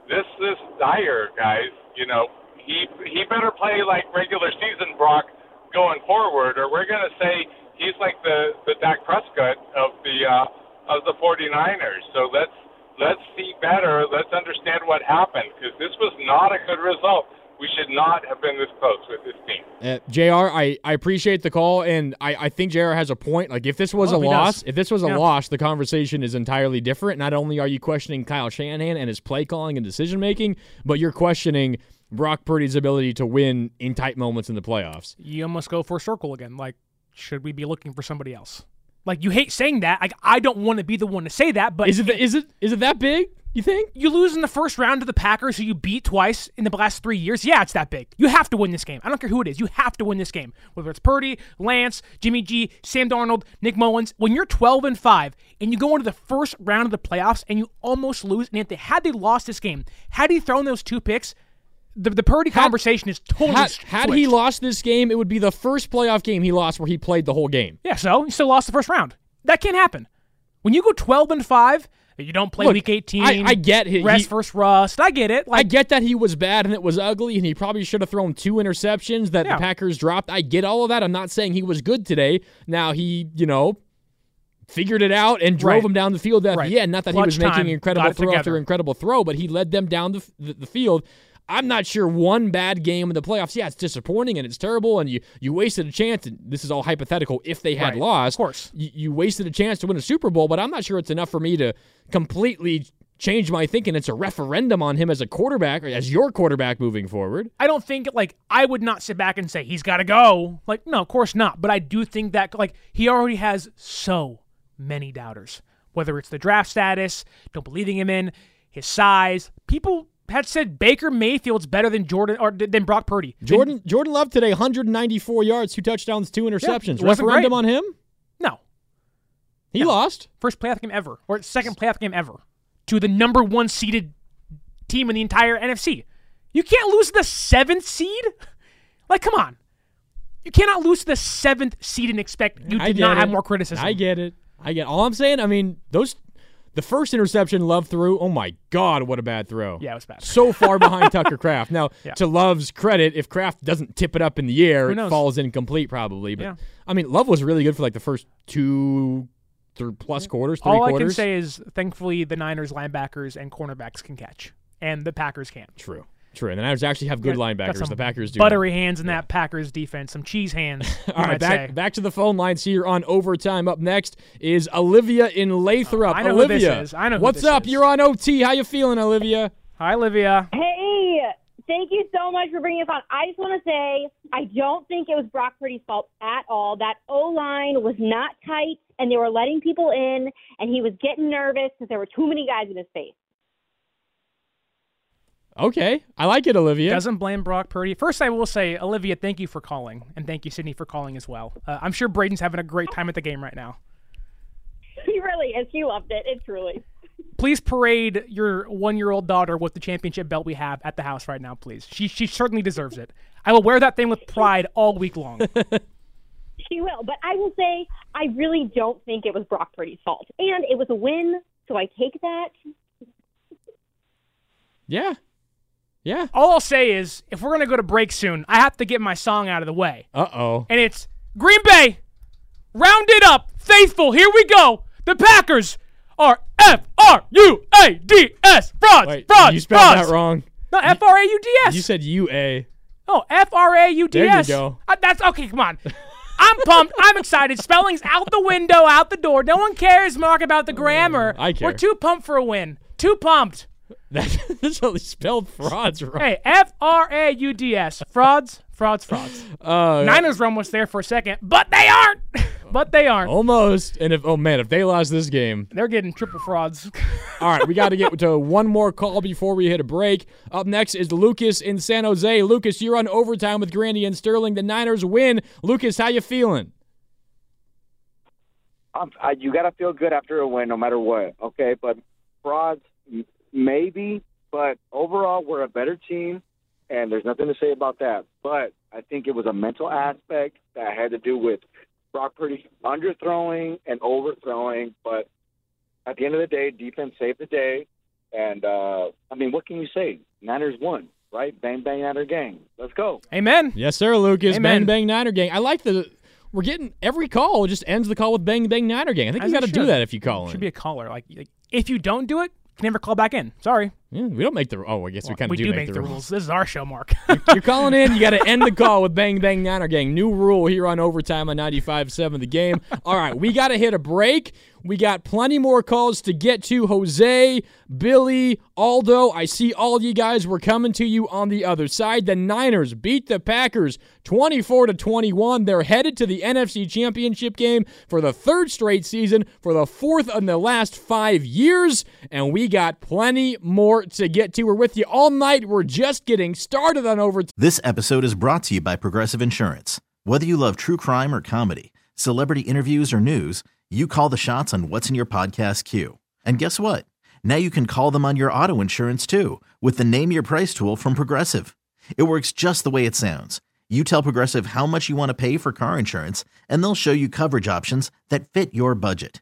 This is dire, guys. You know, he he better play like regular season Brock going forward, or we're gonna say he's like the the Dak Prescott of the uh, of the 49ers. So let's let's see better. Let's understand what happened because this was not a good result. We should not have been this close with this team. Uh, Jr. I, I appreciate the call, and I, I think Jr. has a point. Like if this was Oh, a loss, does. if this was a Yeah. loss, the conversation is entirely different. Not only are you questioning Kyle Shanahan and his play calling and decision making, but you're questioning Brock Purdy's ability to win in tight moments in the playoffs. You almost go for a circle again. Like, should we be looking for somebody else? Like, you hate saying that. Like, I don't want to be the one to say that, but Is it is it is it that big? You think? you lose in the first round to the Packers, who you beat twice in the last three years. Yeah, it's that big. You have to win this game. I don't care who it is. You have to win this game. Whether it's Purdy, Lance, Jimmy G, Sam Darnold, Nick Mullins. When you're 12 and five and you go into the first round of the playoffs and you almost lose, and if they had they lost this game, had he thrown those two picks, the the Purdy conversation is totally Had, had he lost this game, it would be the first playoff game he lost where he played the whole game. Yeah, so he still lost the first round. That can't happen. When you go 12 and 5, you don't play Look, week 18. I- I get he- Rest he- first rust. I get it. I get that he was bad and it was ugly, and he probably should have thrown two interceptions that Yeah. the Packers dropped. I get all of that. I'm not saying he was good today. Now he, you know, figured it out and drove Right. them down the field at Right. the end. Not that he Clutch was making time, incredible it throw after incredible throw, but he led them down the, the, the field. I'm not sure one bad game in the playoffs. Yeah, it's disappointing and it's terrible, and you you wasted a chance. And this is all hypothetical. If they had Right. lost, Of course. you, you wasted a chance to win a Super Bowl. But I'm not sure it's enough for me to completely change my thinking. It's a referendum on him as a quarterback, or as your quarterback moving forward. I don't think like I would not sit back and say he's got to go. Like no, of course not. But I do think that like he already has so many doubters. Whether it's the draft status, don't believing him in his size. People had said Baker Mayfield's better than Jordan or than Brock Purdy. Jordan Jordan Love today, 194 yards, two touchdowns, two interceptions. it wasn't referendum great. on him? No, He lost. first playoff game ever or second playoff game ever to the number one seeded team in the entire NFC. You can't lose the seventh seed. Like, come on. You cannot lose the seventh seed and expect you did not have more criticism. I get it. I get all I'm saying. I mean, those the first interception Love threw. Oh my God, what a bad throw! Yeah, it was bad. So far behind Tucker Kraft. Now, Yeah. to Love's credit, if Kraft doesn't tip it up in the air, it falls incomplete probably. But Yeah. I mean, Love was really good for like the first two, three plus quarters, three All I can say is, thankfully, the Niners linebackers and cornerbacks can catch, and the Packers can't. True, true. And the Niners actually have good Got- got linebackers. some The Packers do. not. Buttery hands in that Packers defense, some cheese hands. you All right, might back say. back to the phone lines here on overtime. Up next is Olivia in Lathrop. Oh, I know who this Olivia, is. I know who what's this up? is. You're on OT. How you feeling, Olivia? Hi, Olivia. Hey, thank you so much for bringing us on. I just want to say I don't think it was Brock Purdy's fault at all. That O line was not tight, and they were letting people in, and he was getting nervous because there were too many guys in his face. Okay, I like it, Olivia. Doesn't blame Brock Purdy. First, I will say, Olivia, thank you for calling, and thank you, Sydney, for calling as well. Uh, I'm sure Braden's having a great time at the game right now. He really is. He loved it. It truly. Please parade your one-year-old daughter with the championship belt we have at the house right now, please. She she certainly deserves it. I will wear that thing with pride all week long. She will. But I will say I really don't think it was Brock Purdy's fault, and it was a win, so I take that. Yeah, yeah. all I'll say is, if we're gonna go to break soon, I have to get my song out of the way. Uh oh. and it's Green Bay. Round it up, faithful. Here we go. The Packers are F R U A D S. Frauds, Wait, frauds, you spelled frauds. that wrong. No, F R A U D S. You said U A. Oh, F R A U D S. There you go. Uh, that's okay. Come on. I'm pumped. I'm excited. Spelling's out the window, out the door. No one cares, Mark, about the grammar. I care. We're too pumped for a win. Too pumped. That- That's how they spelled frauds wrong. Hey, F R A U D S. Frauds, frauds, frauds. Uh, Niners were almost there for a second, but they aren't. but they aren't. Almost. And if oh man, if they lost this game, They're getting triple frauds. all right, we got to get to one more call before we hit a break. Up next is Lucas in San Jose. Lucas, you're on overtime with Grandi and Sterling. The Niners win. Lucas, how you feeling? I, you got to feel good after a win, no matter what. Okay, but frauds, m- maybe, but overall, we're a better team, and there's nothing to say about that. But I think it was a mental aspect that had to do with Brock Purdy underthrowing and overthrowing. But at the end of the day, defense saved the day, and uh, I mean, what can you say? Niners won, right? Bang bang Niner gang. Let's go. Amen. Yes, sir, Lucas. Amen. Bang Bang Niner Gang. I like the. We're getting every call just ends the call with Bang Bang Niner Gang. I think As you got to do that if you call it. Should be a caller. Like, like, if you don't do it, you can never call back in. Sorry. Yeah, we don't make the. Oh, I guess we kind of do, do make, the rules. This is our show, Mark. You're calling in. You got to end the call with Bang Bang Niner Gang. New rule here on Overtime on 95.7 The Game. All right, we got to hit a break. We got plenty more calls to get to. Jose, Billy, Aldo, I see all you guys. We're coming to you on the other side. The Niners beat the Packers 24 to 21. They're headed to the NFC Championship game for the third straight season, for the fourth in the last five years, and we got plenty more to get to. We're with you all night. We're just getting started on over. This episode is brought to you by Progressive Insurance. Whether you love true crime or comedy, celebrity interviews or news, you call the shots on what's in your podcast queue. And guess what? Now you can call them on your auto insurance too with the Name Your Price tool from Progressive. It works just the way it sounds. You tell Progressive how much you want to pay for car insurance, and they'll show you coverage options that fit your budget.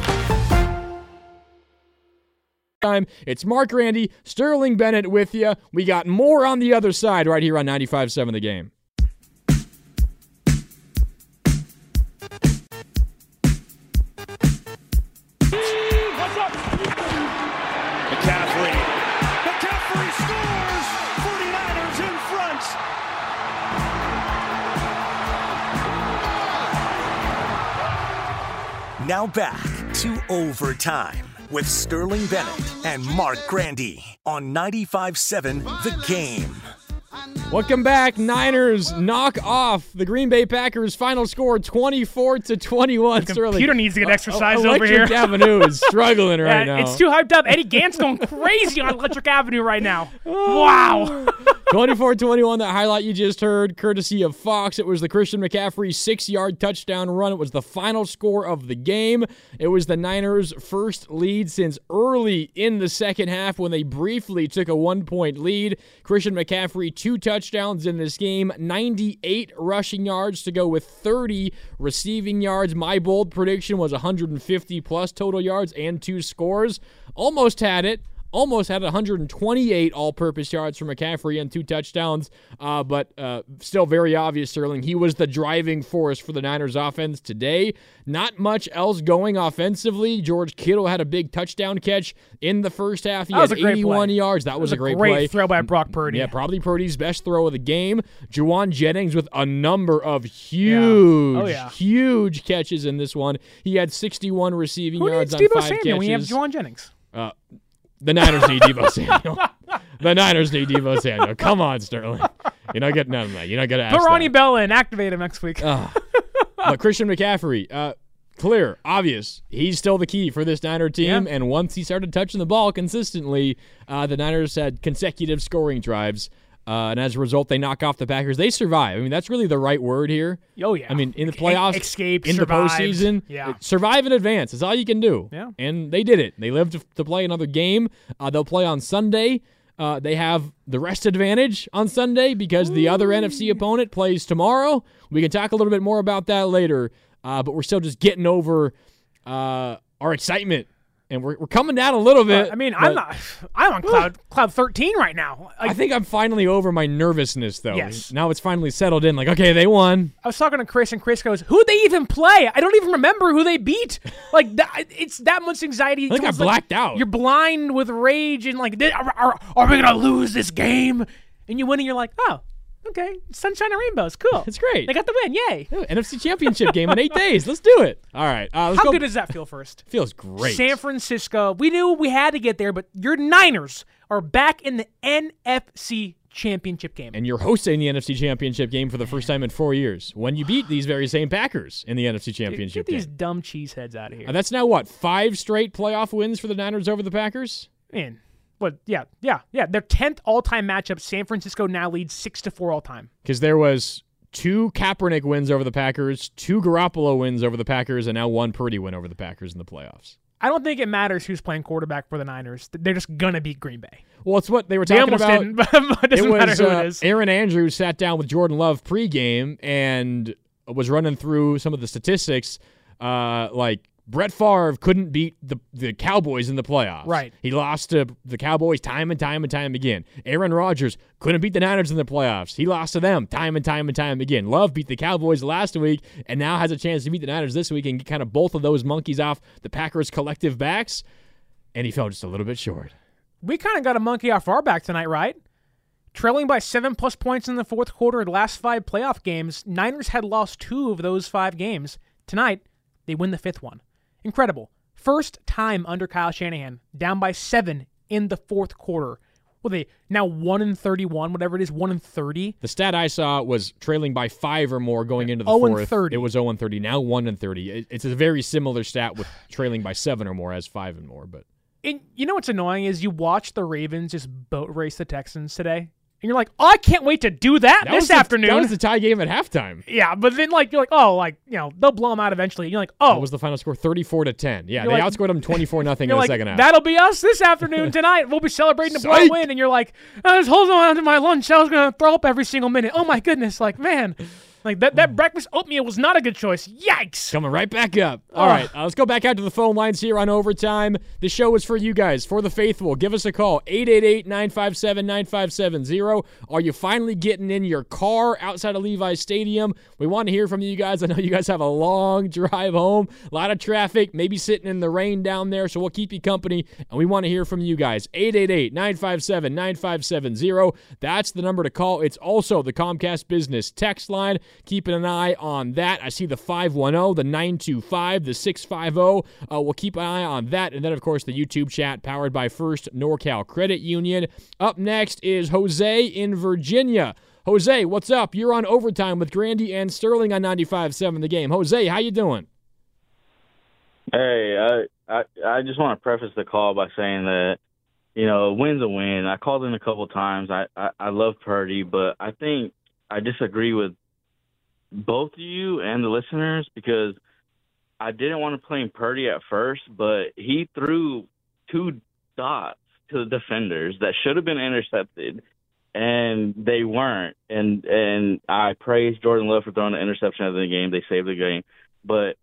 Time. It's Marc Grandi, Sterling Bennett with you. We got more on the other side right here on 95.7 The Game. McCaffrey. McCaffrey scores. 49ers in front. Now back to overtime with Sterling Bennett and Marc Grandi on 95.7 The Game. Welcome back. Niners knock off the Green Bay Packers. Final score 24 to 21. The Sterling. computer needs to get Uh, exercised over Electric here. Avenue is struggling right Yeah, now. It's too hyped up. Eddie Gant's going crazy on Electric Avenue right now. Wow. 24 21, that highlight you just heard, courtesy of Fox. It was the Christian McCaffrey six yard touchdown run. It was the final score of the game. It was the Niners' first lead since early in the second half when they briefly took a one point lead. Christian McCaffrey, two touchdowns in this game, 98 rushing yards to go with 30 receiving yards. My bold prediction was 150 plus total yards and two scores. Almost had it almost had 128 all-purpose yards for McCaffrey and two touchdowns, uh, but uh, still very obvious, Sterling. He was the driving force for the Niners offense today. Not much else going offensively. George Kittle had a big touchdown catch in the first half. He That was had a great 81 play. yards. That, That was, was a great, great play. throw by Brock Purdy. Yeah, probably Purdy's best throw of the game. Jauan Jennings with a number of huge, Oh, yeah. huge catches in this one. He had 61 receiving Who yards on Deebo five Samuel catches. you have Jauan Jennings? Uh, the Niners need Deebo Samuel. the Niners need Deebo Samuel. Come on, Sterling. You're not getting none of that. You're not going to ask Put Ronnie that. Bell in. Activate him next week. but Christian McCaffrey, uh, clear, obvious. He's still the key for this Niner team. Yeah. And once he started touching the ball consistently, uh, the Niners had consecutive scoring drives. Uh, and as a result, they knock off the Packers. They survive. I mean, that's really the right word here. Oh, yeah. I mean, in the playoffs, escape, in survived. the postseason, Yeah. survive in advance. That's all you can do. Yeah. And they did it. They lived to, to play another game. Uh, they'll play on Sunday. Uh, they have the rest advantage on Sunday because the other NFC opponent plays tomorrow. We can talk a little bit more about that later. Uh, but we're still just getting over uh, our excitement, and we're, we're coming down a little bit. I mean, I'm not. I'm on cloud cloud 13 right now. I think I'm finally over my nervousness, though. Yes. Now it's finally settled in. Like, okay, they won. I was talking to Chris, and Chris goes, "Who'd they even play? I don't even remember who they beat. Like, that, it's that much anxiety. I think I It's like blacked out. You're blind with rage, and like, are, are, are we gonna lose this game? And you win, and you're like, oh, okay, sunshine and rainbows, cool. It's great. They got the win, yay! NFC Championship game in eight days. Let's do it. All right. Uh, let's How go. good does that feel? First, Feels great. San Francisco. We knew we had to get there, but your Niners are back in the NFC Championship game. and you're hosting the NFC Championship game for the first time in four years when you beat these very same Packers in the NFC Championship game. Get these game. dumb cheeseheads out of here. And that's now what five straight playoff wins for the Niners over the Packers. Man, what? Yeah, yeah, yeah. Their tenth all-time matchup. San Francisco now leads six to four all-time. Because there was two Kaepernick wins over the Packers, two Garoppolo wins over the Packers, and now one Purdy win over the Packers in the playoffs. I don't think it matters who's playing quarterback for the Niners. They're just gonna beat Green Bay. Well, it's what they were talking almost about. didn't, but it doesn't it was, matter who uh, it is. Erin Andrews sat down with Jordan Love pregame and was running through some of the statistics. Uh, like Brett Favre couldn't beat the the Cowboys in the playoffs. Right. He lost to the Cowboys time and time and time again. Aaron Rodgers couldn't beat the Niners in the playoffs. He lost to them time and time and time again. Love beat the Cowboys last week and now has a chance to beat the Niners this week and get kind of both of those monkeys off the Packers' collective backs. And he fell just a little bit short. we kind of got a monkey off our back tonight, right? Trailing by seven plus points in the fourth quarter, the last five playoff games, Niners had lost two of those five games. Tonight, they win the fifth one. Incredible. First time under Kyle Shanahan, down by seven in the fourth quarter. Well, they now one and thirty-one, whatever it is, one and thirty. The stat I saw was trailing by five or more going into the 0 and fourth. 30. It was 0 and 30. Now 1 and 30. It's a very similar stat with trailing by seven or more as five and more. But And you know what's annoying is you watch the Ravens just boat race the Texans today, and you're like, oh, I can't wait to do that, that this the- afternoon. that was the tie game at halftime. yeah, but then like you're like, oh, like you know they'll blow them out eventually. You're like, oh, What was the final score? 34 to 10. Yeah, they like- outscored them 24 nothing in the like, second half. That'll be us this afternoon tonight. We'll be celebrating a blow win, and you're like, I was holding on to my lunch. I was gonna throw up every single minute. Oh my goodness! Like man, like that that breakfast oatmeal was not a good choice. Yikes! Coming right back up. All right, uh, let's go back out to the phone lines here on overtime. The show is for you guys, for the faithful. Give us a call, 888-957-9570. Are you finally getting in your car outside of Levi's Stadium? We want to hear from you guys. I know you guys have a long drive home, a lot of traffic, maybe sitting in the rain down there, so we'll keep you company, and we want to hear from you guys. 888-957-9570. That's the number to call. It's also the Comcast Business text line. Keeping an eye on that. I see the 510, the 925, the 650. Uh, we'll keep an eye on that. And then, of course, the YouTube chat powered by First NorCal Credit Union. Up next is Jose in Virginia. Jose, what's up? You're on overtime with Grandi and Sterling on 95.7 The Game. Jose, how you doing? Hey, I, I I just want to preface the call by saying that you know a win's a win. I called in a couple times. I, I I love Purdy, but I think I disagree with both of you and the listeners because I didn't want to blame Purdy at first, but he threw two dots to the defenders that should have been intercepted, and they weren't. And and I praise Jordan Love for throwing the interception at the game. They saved the game, but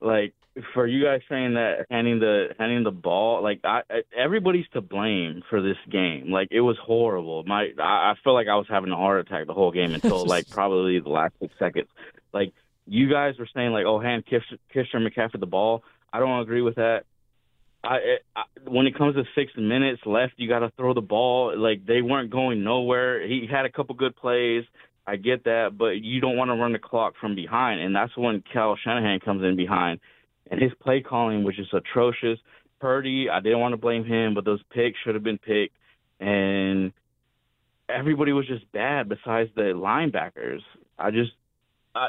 like for you guys saying that handing the handing the ball like I, everybody's to blame for this game. Like it was horrible. My I, I feel like I was having a heart attack the whole game until like probably the last six seconds. Like you guys were saying like oh hand Kisher, Kisher McCaffrey the ball. I don't agree with that. I, I when it comes to six minutes left you got to throw the ball. Like they weren't going nowhere. He had a couple good plays. I get that, but you don't want to run the clock from behind, and that's when Cal Shanahan comes in behind, and his play calling was just atrocious. Purdy, I didn't want to blame him, but those picks should have been picked, and everybody was just bad besides the linebackers. I just, I,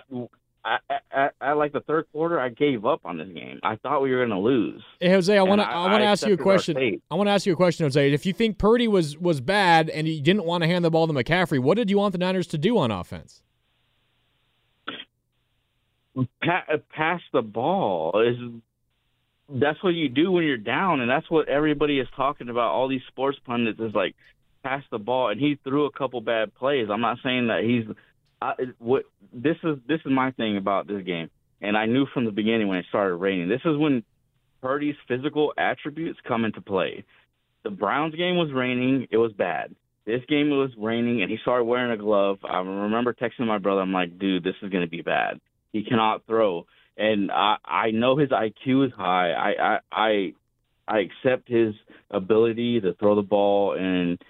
I, I, I like the third quarter, I gave up on this game. I thought we were going to lose. Hey Jose, I want to I, want to ask you a question. I want to ask you a question, Jose. If you think Purdy was was bad and he didn't want to hand the ball to McCaffrey, what did you want the Niners to do on offense? Pa- pass the ball is that's what you do when you're down and that's what everybody is talking about all these sports pundits is like pass the ball and he threw a couple bad plays. I'm not saying that he's I, what this is this is my thing about this game and i knew from the beginning when it started raining. This is when Purdy's physical attributes come into play. The browns game was raining it was bad. This game was raining and he started wearing a glove. I remember texting my brother i'm like dude this is going to be bad he cannot throw, and I I know his IQ is high. I I I, I accept his ability to throw the ball, and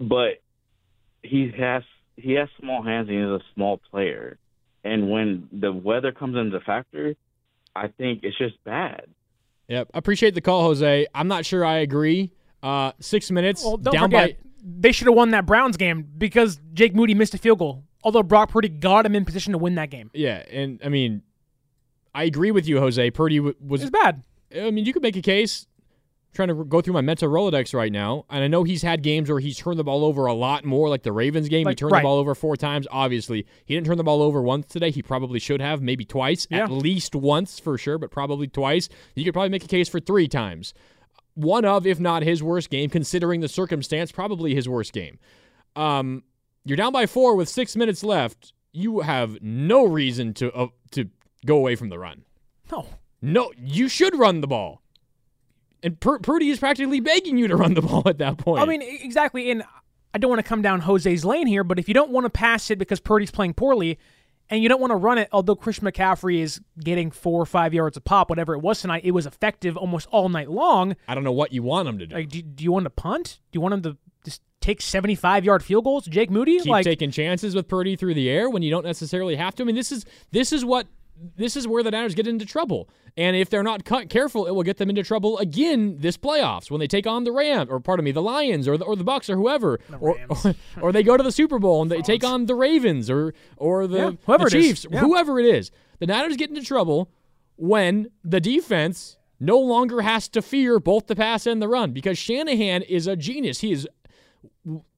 but he has he has small hands and he's a small player, and when the weather comes into factor, I think it's just bad. Yep, I appreciate the call, Jose. I'm not sure I agree. Uh, six minutes Well, don't down forget, they should have won that Browns game because Jake Moody missed a field goal. Although Brock Purdy got him in position to win that game. yeah, and I mean, I agree with you, Jose. Purdy w- was It's bad. I mean, you could make a case. I'm trying to go through my mental Rolodex right now, and I know he's had games where he's turned the ball over a lot more, like the Ravens game. he turned right. the ball over four times. Obviously, he didn't turn the ball over once today. He probably should have, maybe twice, Yeah. at least once for sure, but probably twice. You could probably make a case for three times. One of, if not his worst game, considering the circumstance, probably his worst game. Um, you're down by four with six minutes left. You have no reason to uh, to go away from the run. No. No, you should run the ball. And Pur- Purdy is practically begging you to run the ball at that point. I mean, exactly. And I don't want to come down Jose's lane here, but if you don't want to pass it because Purdy's playing poorly, and you don't want to run it. Although Chris McCaffrey is getting four or five yards a pop, whatever it was tonight, it was effective almost all night long. I don't know what you want him to do. Like, do, do you want to punt? Do you want him to just take 75 yard field goals, Jake Moody? Keep like, taking chances with Purdy through the air when you don't necessarily have to. I mean, this is this is what this is where the Niners get into trouble. And if they're not cut careful, it will get them into trouble again this playoffs when they take on the Rams, or pardon me, the Lions, or the, or the Bucks, or whoever, or, or or they go to the Super Bowl and they take on the Ravens, or or the, Yeah, whoever the it is. Chiefs, Yeah. whoever it is. The Niners get into trouble when the defense no longer has to fear both the pass and the run because Shanahan is a genius. He is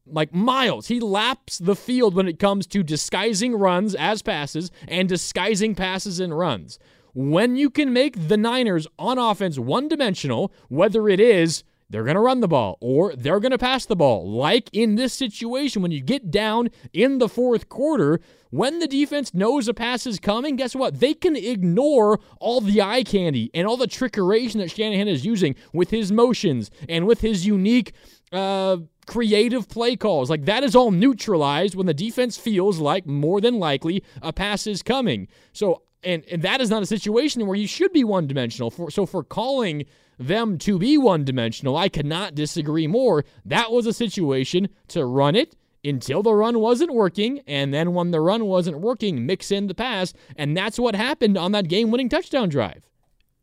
like miles. He laps the field when it comes to disguising runs as passes and disguising passes and runs. When you can make the Niners on offense one dimensional, whether it is they're going to run the ball or they're going to pass the ball, like in this situation, when you get down in the fourth quarter, when the defense knows a pass is coming, guess what? They can ignore all the eye candy and all the trickeration that Shanahan is using with his motions and with his unique uh, creative play calls. Like that is all neutralized when the defense feels like more than likely a pass is coming. So, and, and that is not a situation where you should be one dimensional. For, so, for calling them to be one dimensional, I cannot disagree more. That was a situation to run it until the run wasn't working, and then when the run wasn't working, mix in the pass, and that's what happened on that game-winning touchdown drive.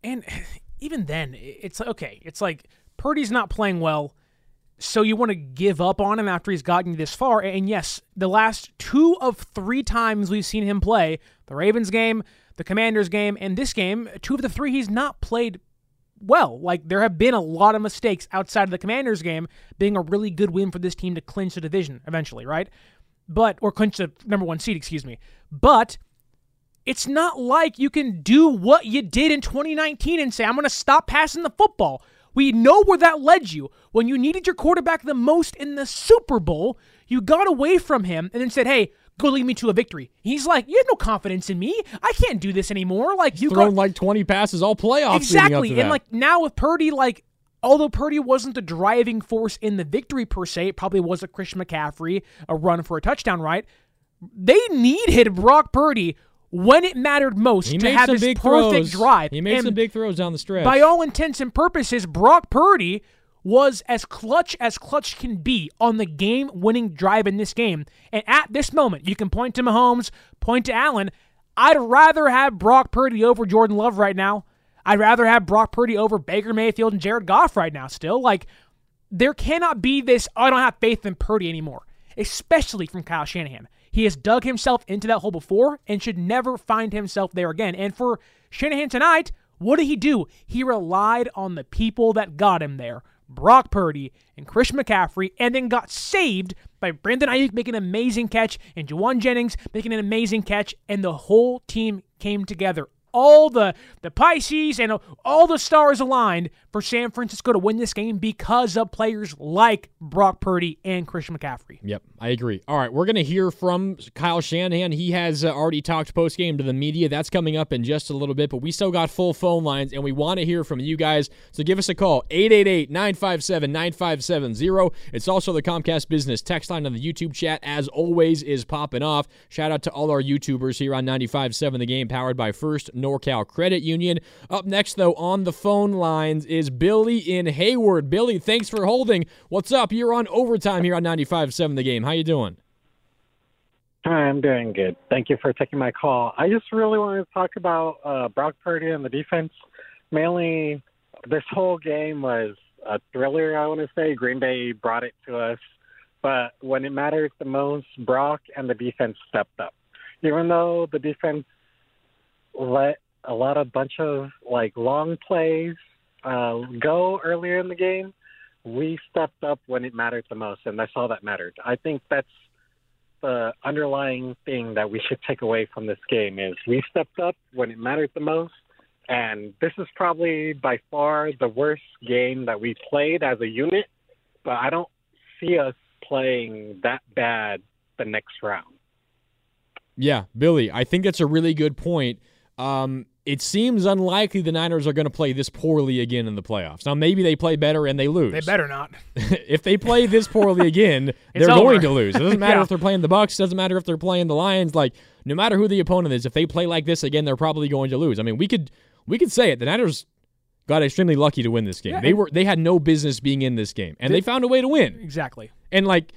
And even then, it's okay, it's like Purdy's not playing well, so you want to give up on him after he's gotten you this far. And yes, the last two of three times we've seen him play, the Ravens game, the Commanders game, and this game, two of the three he's not played well. Like there have been a lot of mistakes outside of the Commanders game being a really good win for this team to clinch the division eventually, right? But or clinch the number 1 seed, excuse me. But it's not like you can do what you did in 2019 and say, I'm going to stop passing the football. We know where that led you. When you needed your quarterback the most in the Super Bowl, you got away from him and then said, hey, go lead me to a victory. He's like, you have no confidence in me. I can't do this anymore. Like you've Thrown got like 20 passes all playoffs. exactly. And like now with Purdy, like although Purdy wasn't the driving force in the victory per se, it probably was a Christian McCaffrey, a run for a touchdown, right? They needed Brock Purdy when it mattered most he to made have big perfect throws. drive. He made And some big throws down the stretch. by all intents and purposes, Brock Purdy was as clutch as clutch can be on the game winning drive in this game. And at this moment, you can point to Mahomes, point to Allen. I'd rather have Brock Purdy over Jordan Love right now. I'd rather have Brock Purdy over Baker Mayfield and Jared Goff right now, still. Like, there cannot be this, "Oh, I don't have faith in Purdy anymore, especially from Kyle Shanahan. He has dug himself into that hole before and should never find himself there again. And for Shanahan tonight, what did he do? He relied on the people that got him there. Brock Purdy and Chris McCaffrey, and then got saved by Brandon Aiyuk making an amazing catch and Jauan Jennings making an amazing catch, and the whole team came together. All the the Pisces and all the stars aligned for San Francisco to win this game because of players like Brock Purdy and Christian McCaffrey. Yep, I agree. All right, we're going to hear from Kyle Shanahan. He has uh, already talked post game to the media. That's coming up in just a little bit, but we still got full phone lines and we want to hear from you guys. So give us a call 888 957 9570. It's also the Comcast Business text line on the YouTube chat, as always, is popping off. Shout out to all our YouTubers here on 95.7 The Game, powered by First NorCal Credit Union. Up next, though, on the phone lines is Billy in Hayward. Billy, thanks for holding. What's up? You're on overtime here on 95.7 The Game. How you doing? Hi, I'm doing good. Thank you for taking my call. I just really wanted to talk about uh, Brock Purdy and the defense. Mainly, this whole game was a thriller, I want to say. Green Bay brought it to us. But when it mattered the most, Brock and the defense stepped up. Even though the defense let a lot of bunch of like long plays uh, go earlier in the game, we stepped up when it mattered the most, and that's all that mattered. I think that's the underlying thing that we should take away from this game is we stepped up when it mattered the most, and this is probably by far the worst game that we played as a unit. But I don't see us playing that bad the next round. Yeah, Billy, I think that's a really good point. Um, it seems unlikely the Niners are going to play this poorly again in the playoffs. Now, maybe they play better and they lose. They better not. if they play this poorly again, they're over. going to lose. It doesn't matter Yeah. if they're playing the Bucks. Doesn't matter if they're playing the Lions. Like no matter who the opponent is, if they play like this again, they're probably going to lose. I mean, we could we could say it. The Niners got extremely lucky to win this game. Yeah, they were they had no business being in this game, and They- they found a way to win. Exactly. And like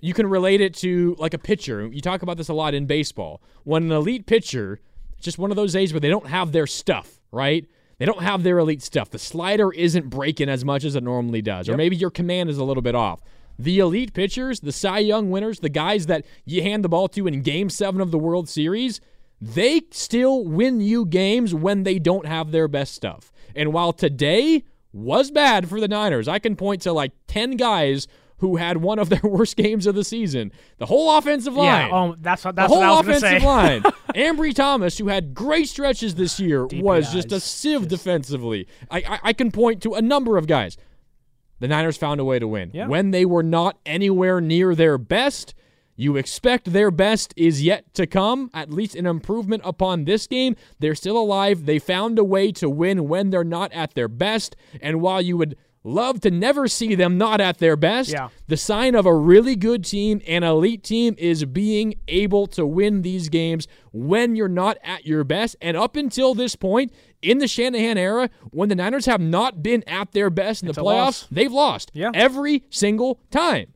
you can relate it to like a pitcher. You talk about this a lot in baseball. When an elite pitcher, it's just one of those days where they don't have their stuff, right? They don't have their elite stuff. The slider isn't breaking as much as it normally does, or maybe your command is a little bit off. The elite pitchers, the Cy Young winners, the guys that you hand the ball to in game seven of the World Series, they still win you games when they don't have their best stuff. And while today was bad for the Niners, I can point to like 10 guys who had one of their worst games of the season. The whole offensive line. Yeah. Oh, that's what the that's whole what I was gonna offensive say. line. Ambry Thomas, who had great stretches this year, was just a DPIs. sieve defensively. I, I I can point to a number of guys. The Niners found a way to win. Yeah. When they were not anywhere near their best, you expect their best is yet to come, at least an improvement upon this game. They're still alive. They found a way to win when they're not at their best. And while you would love to never see them not at their best, Yeah. the sign of a really good team, an elite team, is being able to win these games when you're not at your best. And up until this point, in the Shanahan era, when the Niners have not been at their best in It's the playoffs, they've lost Yeah. every single time.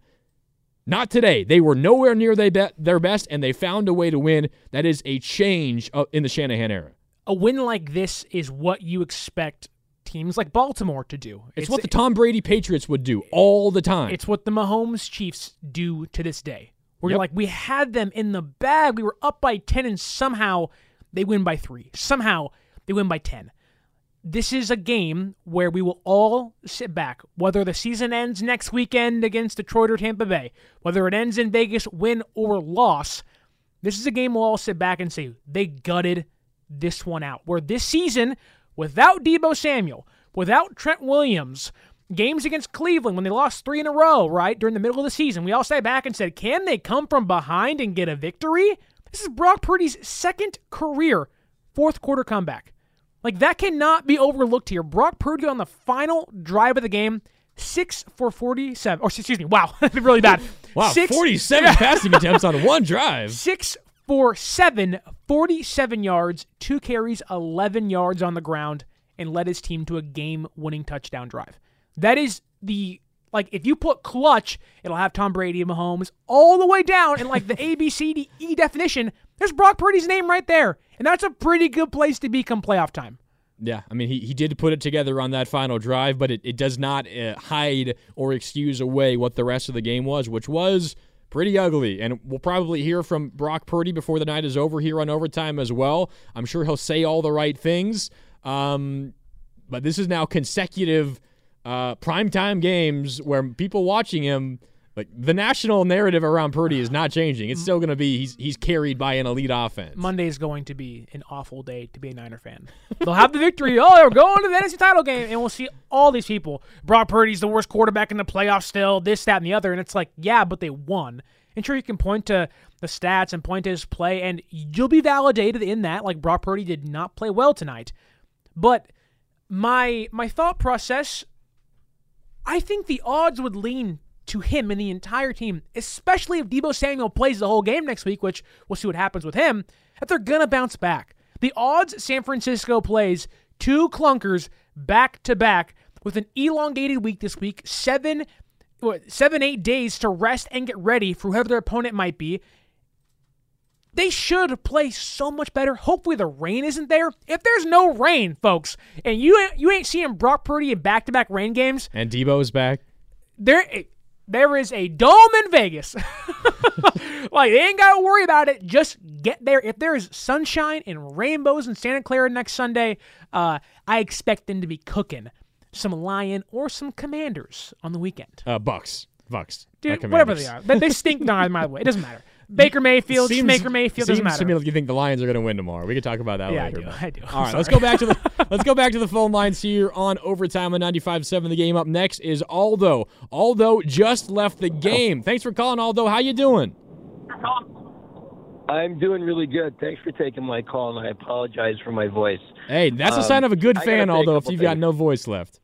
Not today. They were nowhere near their best, and they found a way to win. That is a change uh, in the Shanahan era. A win like this is what you expect teams like Baltimore to do. It's, what the Tom Brady Patriots would do all the time. It's what the Mahomes Chiefs do to this day. Where Yep. you're like, we had them in the bag. We were up by 10, and somehow they win by three. Somehow they win by 10. This is a game where we will all sit back, whether the season ends next weekend against Detroit or Tampa Bay, whether it ends in Vegas, win or loss. This is a game we'll all sit back and say, they gutted this one out. Where this season, without Deebo Samuel, without Trent Williams, games against Cleveland when they lost three in a row, right, during the middle of the season, we all sat back and said, can they come from behind and get a victory? This is Brock Purdy's second career fourth quarter comeback. Like, that cannot be overlooked here. Brock Purdy on the final drive of the game, six for 47. Or, excuse me, wow, really bad. wow, Six- 47 passing attempts on one drive. Six for seven, 47 yards, two carries, 11 yards on the ground, and led his team to a game winning touchdown drive. That is the, like, if you put clutch, it'll have Tom Brady and Mahomes all the way down in, like, the A, B, C, D, E definition. There's Brock Purdy's name right there. And that's a pretty good place to be come playoff time. Yeah, I mean, he, he did put it together on that final drive, but it, it does not uh, hide or excuse away what the rest of the game was, which was pretty ugly. And we'll probably hear from Brock Purdy before the night is over here on overtime as well. I'm sure he'll say all the right things. Um, but this is now consecutive uh, primetime games where people watching him. Like the national narrative around Purdy is not changing. It's still going to be he's he's carried by an elite offense. Monday is going to be an awful day to be a Niner fan. They'll have the victory. Oh, they're going to the NFC title game, and we'll see all these people. Brock Purdy's the worst quarterback in the playoffs still, this, that, and the other. And it's like, yeah, but they won. And sure, you can point to the stats and point to his play, and you'll be validated in that. Like, Brock Purdy did not play well tonight. But my my thought process, I think the odds would lean to him and the entire team, especially if Deebo Samuel plays the whole game next week, which we'll see what happens with him, that they're going to bounce back. The odds San Francisco plays two clunkers back to back with an elongated week this week, seven, what, seven, eight days to rest and get ready for whoever their opponent might be. They should play so much better. Hopefully the rain isn't there. If there's no rain, folks, and you ain't, you ain't seeing Brock Purdy in back-to-back rain games, And Deebo's back. there there is a dome in Vegas. like they ain't got to worry about it. Just get there. If there is sunshine and rainbows in Santa Clara next Sunday, uh, I expect them to be cooking some lion or some commanders on the weekend. Uh, Bucks. Bucks. Dude, whatever they are, they, they stink. No, by the way, it doesn't matter. Baker Mayfield, Seems- Baker Mayfield doesn't seems matter. to me like you think the Lions are going to win tomorrow. We could talk about that Yeah, I later. do. but- I do. All right, I'm let's go back to the let's go back to the phone lines here on overtime on 95.7 The game. Up next is Aldo. Aldo just left the game. Thanks for calling, Aldo. How you doing? I'm doing really good. Thanks for taking my call, and I apologize for my voice. Hey, that's a Um, sign of a good fan, say a although if you've got no voice left.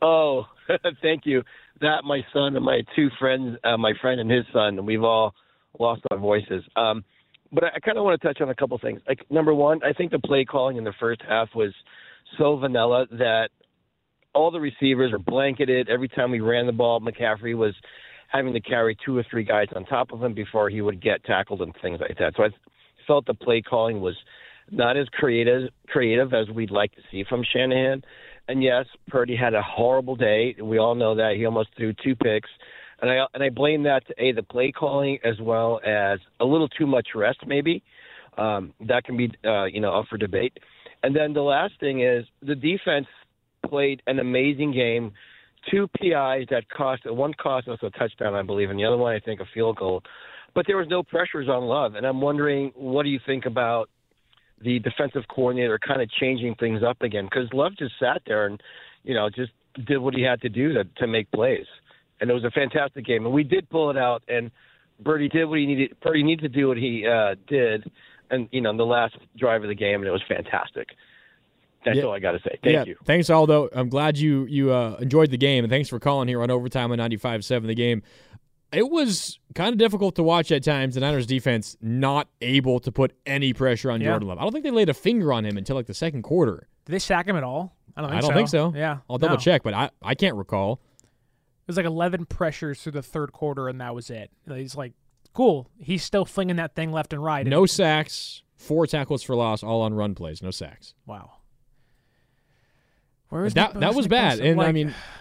Oh, thank you. That my son and my two friends, uh, my friend and his son, we've all lost our voices. Um, but I, I kind of want to touch on a couple things. Like number one, I think the play calling in the first half was so vanilla that all the receivers are blanketed. Every time we ran the ball, McCaffrey was having to carry two or three guys on top of him before he would get tackled and things like that. So I felt the play calling was not as creative creative as we'd like to see from Shanahan. And yes, Purdy had a horrible day. We all know that he almost threw two picks, and I and I blame that to a the play calling as well as a little too much rest maybe. Um, that can be uh, you know up for debate. And then the last thing is the defense played an amazing game. Two PIs that cost one cost us a touchdown, I believe, and the other one I think a field goal. But there was no pressures on Love, and I'm wondering what do you think about the defensive coordinator kind of changing things up again because Love just sat there and you know just did what he had to do to to make plays, and it was a fantastic game, and we did pull it out, and Birdie did what he needed. Birdie needed to do what he uh, did, and you know in the last drive of the game, and it was fantastic. That's Yeah. all I got to say. Thank yeah, you. Thanks, Aldo. I'm glad you you uh, enjoyed the game, and thanks for calling here on overtime on 95.7 The game. It was kind of difficult to watch at times. The Niners defense not able to put any pressure on Yeah. Jordan Love. I don't think they laid a finger on him until like the second quarter. Did they sack him at all? I don't think I don't so. think so. Yeah. I'll double no. check, but I, I can't recall. It was like 11 pressures through the third quarter, and that was it. He's like, cool. He's still flinging that thing left and right. No sacks, four tackles for loss, all on run plays. No sacks. Wow. Where is that that was bad. And I like, mean,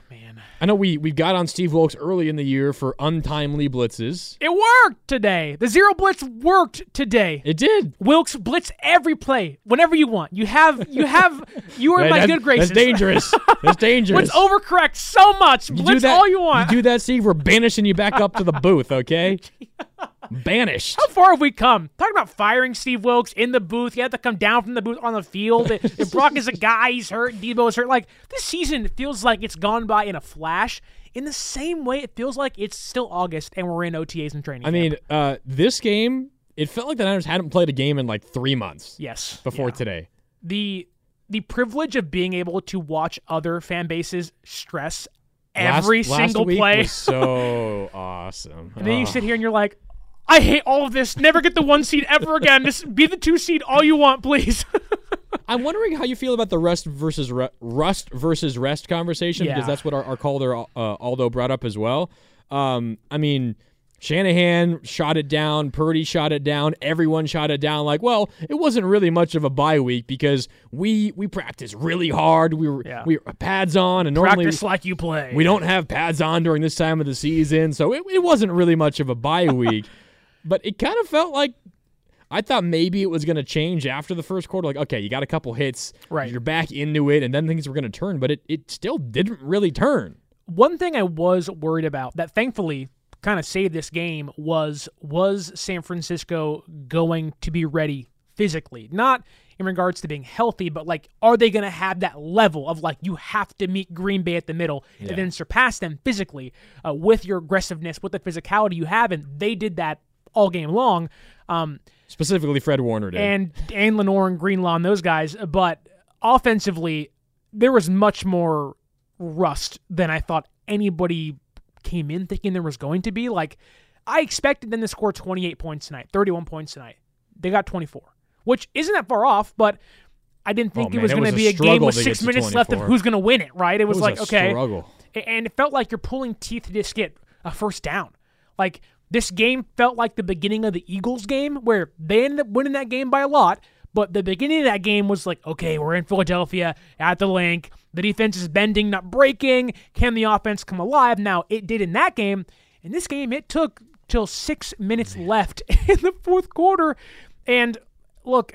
I know we we got on Steve Wilkes early in the year for untimely blitzes. It worked today. The zero blitz worked today. It did. Wilkes blitz every play whenever you want. You have you have you are in my good graces. That's dangerous. That's dangerous. Blitz overcorrect so much. You do blitz that, all you want. You do that, Steve. We're banishing you back up to the booth, okay? Banished. How far have we come? Talking about firing Steve Wilkes in the booth. He had to come down from the booth on the field. if Brock is a guy, he's hurt. Deebo is hurt. Like this season feels like it's gone by in a flash. In the same way, it feels like it's still August and we're in OTAs and training. I mean, uh, this game, it felt like the Niners hadn't played a game in like three months. Yes. Before yeah. today. the the privilege of being able to watch other fan bases stress every last single week play. was so awesome. and then you Oh. sit here and you're like, I hate all of this. Never get the one seed ever again. Just be the two seed all you want, please. I'm wondering how you feel about the rust versus re- rust versus rest conversation Yeah. because that's what our, our caller uh, Aldo brought up as well. Um, I mean, Shanahan shot it down, Purdy shot it down, everyone shot it down. Like, well, it wasn't really much of a bye week because we we practiced really hard. We were Yeah. we were pads on, and normally Practice like you play. we don't have pads on during this time of the season, so it, it wasn't really much of a bye week. but it kind of felt like I thought maybe it was going to change after the first quarter. Like, okay, you got a couple hits, Right. You're back into it, and then things were going to turn, but it, it still didn't really turn. One thing I was worried about that thankfully kind of saved this game was was San Francisco going to be ready physically? Not in regards to being healthy, but like are they going to have that level of like you have to meet Green Bay at the middle Yeah. and then surpass them physically uh, with your aggressiveness, with the physicality you have, and they did that all game long. Um, Specifically, Fred Warner did. and and Lenoir and Greenlaw and those guys. But offensively, there was much more rust than I thought anybody came in thinking there was going to be. Like I expected them to score 28 points tonight, 31 points tonight. They got 24, which isn't that far off, but I didn't think Oh, it was going to be a game with six minutes left of who's going to win it. Right? It was, was like okay, struggle. And it felt like you're pulling teeth to just get a first down. Like this game felt like the beginning of the Eagles game where they ended up winning that game by a lot, but the beginning of that game was like, okay, we're in Philadelphia at the Linc. The defense is bending, not breaking. Can the offense come alive? Now it did in that game. In this game, it took till six minutes left in the fourth quarter. And look,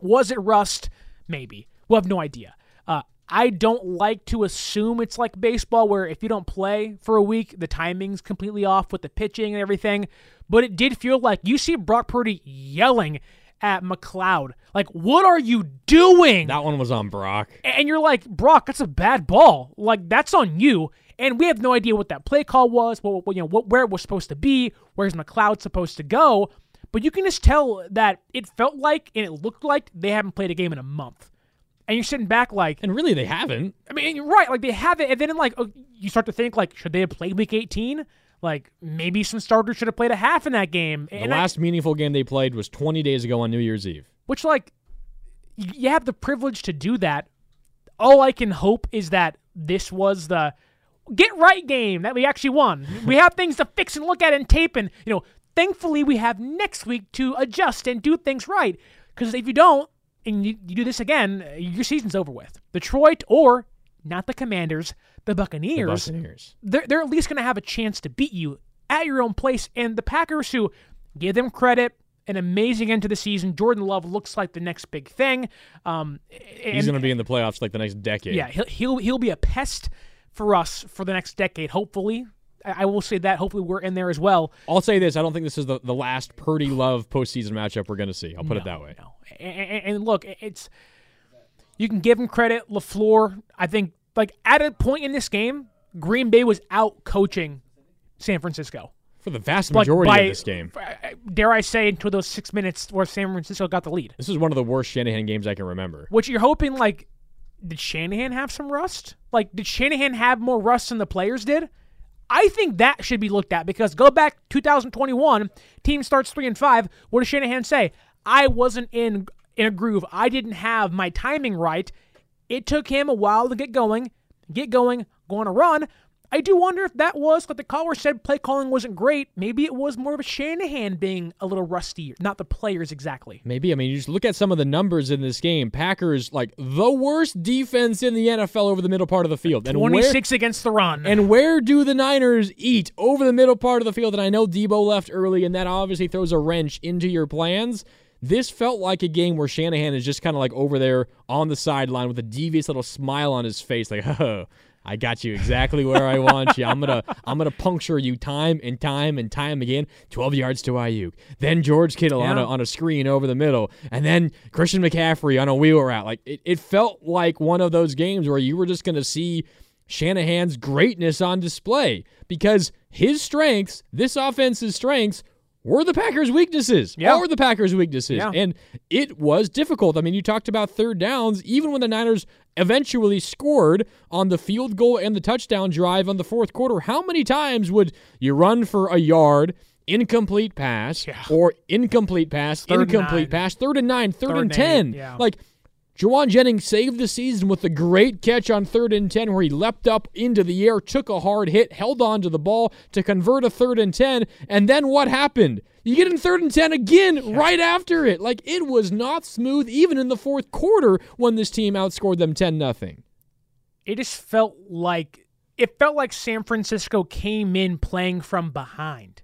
was it rust? Maybe. We'll have no idea. Uh, I don't like to assume it's like baseball where if you don't play for a week, the timing's completely off with the pitching and everything. But it did feel like you see Brock Purdy yelling at McLeod. Like, what are you doing? that one was on Brock. And you're like, Brock, that's a bad ball. Like that's on you. And we have no idea what that play call was. What, you know, what, where it was supposed to be. Where's McLeod supposed to go? but you can just tell that it felt like and it looked like they haven't played a game in a month. And you're sitting back like, and really they haven't. I mean, you're right, like they haven't, and then like oh, you start to think like, should they have played Week 18? Like maybe some starters should have played a half in that game. The And I- last meaningful game they played was 20 days ago on New Year's Eve. which like you have the privilege to do that. All I can hope is that this was the get right game that we actually won. we have things to fix and look at and tape, and you know, thankfully we have next week to adjust and do things right. Because if you don't and you, you do this again, uh, your season's over with. Detroit or not the Commanders, the Buccaneers. The Buccaneers. They're they're at least going to have a chance to beat you at your own place. And the Packers, who give them credit, an amazing end to the season. Jordan Love looks like the next big thing. Um, He's going to be in the playoffs like the next decade. yeah, he'll, he'll he'll be a pest for us for the next decade. Hopefully, I, will say that. Hopefully, we're in there as well. I'll say this: I don't think this is the, the last Purdy Love postseason matchup we're going to see. I'll put it that way. And, and, and look, it's you can give him credit. LaFleur, I think, like at a point in this game, Green Bay was out coaching San Francisco. For the vast Like, majority by- of this game, Dare I say, into those six minutes where San Francisco got the lead. this is one of the worst Shanahan games I can remember. Which you're hoping, like, did Shanahan have some rust? Like, did Shanahan have more rust than the players did? I think that should be looked at because go back 2021, team starts three and five. What does Shanahan say? I wasn't in in a groove. I didn't have my timing right. It took him a while to get going, get going, go on a run. I do wonder if that was like the caller said play calling wasn't great. Maybe it was more of a Shanahan being a little rusty, not the players exactly. Maybe. I mean, you just look at some of the numbers in this game. Packers, like the worst defense in the NFL over the middle part of the field. And where- 26 against the run. And where do the Niners eat? Over the middle part of the field. And I know Deebo left early, and that obviously throws a wrench into your plans. This felt like a game where Shanahan is just kind of like over there on the sideline with a devious little smile on his face, like, oh, I got you exactly where I want you. I'm gonna I'm gonna puncture you time and time and time again. 12 yards to Aiyuk. Then George Kittle on a on a screen over the middle. And then Christian McCaffrey on a wheel route. Like it, it felt like one of those games where you were just gonna see Shanahan's greatness on display because his strengths, this offense's strengths, were the Packers' weaknesses. Yeah. were the Packers' weaknesses. Yeah. And it was difficult. I mean, you talked about third downs, even when the Niners eventually scored on the field goal and the touchdown drive on the fourth quarter. How many times would you run for a yard? Incomplete pass or incomplete pass, Third incomplete pass, third and nine, third, Third and and ten. yeah. Like Jauan Jennings saved the season with a great catch on third and 10 where he leapt up into the air, took a hard hit, held on to the ball to convert a third and 10. And then what happened? You get in third and 10 again right after it. Like it was not smooth even in the fourth quarter when this team outscored them 10 nothing. it just felt like it felt like San Francisco came in playing from behind,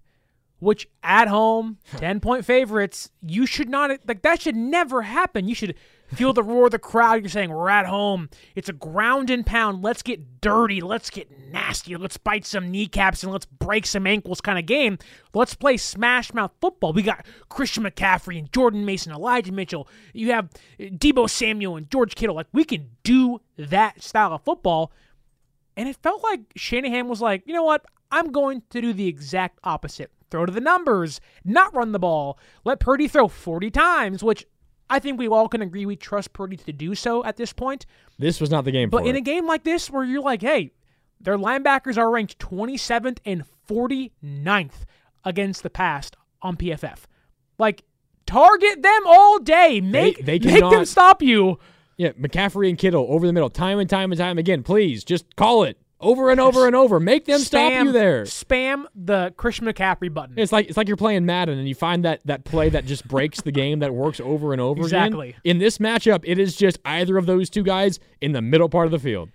which at home, 10 point favorites, you should not like that should never happen. You should feel the roar of the crowd. You're saying we're at home. It's a ground and pound. Let's get dirty. Let's get nasty. Let's bite some kneecaps and let's break some ankles kind of game. Let's play smash mouth football. We got Christian McCaffrey and Jordan Mason, Elijah Mitchell. You have uh, Deebo Samuel and George Kittle. Like we can do that style of football. And it felt like Shanahan was like, you know what? I'm going to do the exact opposite. Throw to the numbers, not run the ball. Let Purdy throw 40 times, which I think we all can agree we trust Purdy to do so at this point. This was not the game But in it. a game like this where you're like, hey, their linebackers are ranked 27th and 49th against the pass on PFF. Like, target them all day. Make, they make them stop you. Yeah, McCaffrey and Kittle over the middle, time and time and time again. Please just call it over and over and over. Make them stop you there. Spam the Christian McCaffrey button. It's like it's like you're playing Madden and you find that that play that just breaks the game that works over and over Exactly. again. In this matchup, it is just either of those two guys in the middle part of the field.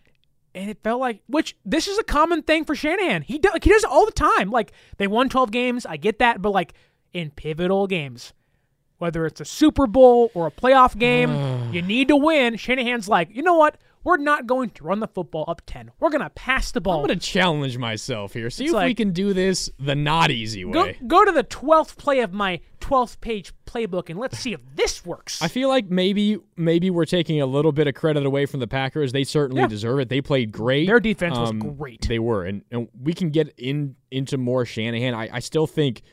and it felt like which this is a common thing for Shanahan. He does like, he does it all the time. Like they won 12 games, I get that, but like in pivotal games, whether it's a Super Bowl or a playoff game, you need to win. Shanahan's like, "You know what? We're not going to run the football up 10. We're going to pass the ball." I'm going to challenge myself here. See It's if we can do this the not easy way. go to the 12th play of my 12th page playbook and let's see if this works. I feel like maybe maybe we're taking a little bit of credit away from the Packers. They certainly Yeah. deserve it. They played great. Their defense was Um, great. They were, and, and we can get in into more Shanahan. I, I still think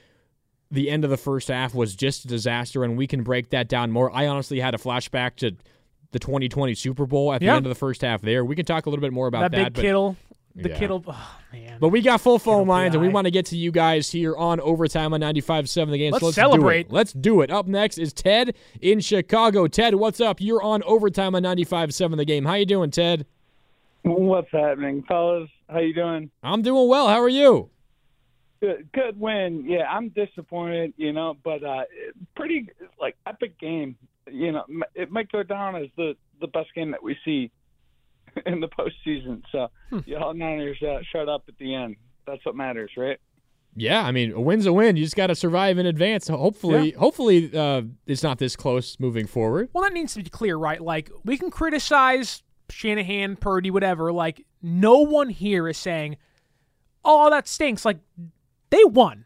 the end of the first half was just a disaster, and we can break that down more. I honestly had a flashback to the 2020 Super Bowl at the Yeah. end of the first half there. We can talk a little bit more about that that. big but- Kittle, the Yeah. Kittle. Oh man. But we got full phone lines, and we want to get to you guys here on Overtime on 95.7 The Game. Let's so let's celebrate. Do it. Let's do it. Up next is Ted in Chicago. Ted, what's up? You're on Overtime on 95.7 The Game. How you doing, Ted? What's happening, fellas? How you doing? I'm doing well. How are you? Good, good win. Yeah, I'm disappointed, you know, but uh pretty like epic game. You know, it might go down as the the best game that we see in the postseason. So, y'all Niners uh, shut up at the end. That's what matters, right? Yeah, I mean, a win's a win. You just got to survive in advance. Hopefully, hopefully, uh, it's not this close moving forward. Well, that needs to be clear, right? Like, we can criticize Shanahan, Purdy, whatever. Like, no one here is saying, oh, that stinks. Like, they won.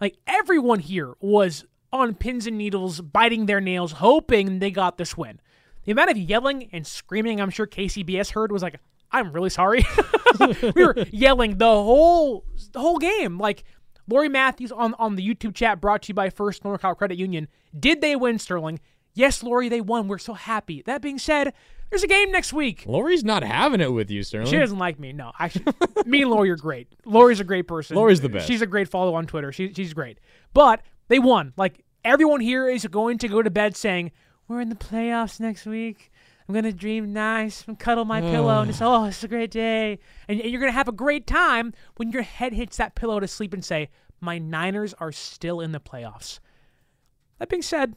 Like, everyone here was on pins and needles, biting their nails, hoping they got this win. The amount of yelling and screaming I'm sure KCBS heard was like, I'm really sorry. we were yelling the whole the whole game. Like Lori Matthews on, on the YouTube chat brought to you by First NorCal Credit Union. Did they win, Sterling? Yes, Lori, they won. We're so happy. That being said, there's a game next week. Lori's not having it with you, Sterling. She doesn't like me. No, actually, me and Lori are great. Lori's a great person. Lori's the best. She's a great follow on Twitter. She, she's great. But they won. Like everyone here is going to go to bed saying, "We're in the playoffs next week. I'm gonna dream nice and cuddle my pillow and it's oh, it's a great day." And, and you're gonna have a great time when your head hits that pillow to sleep and say, "My Niners are still in the playoffs." That being said,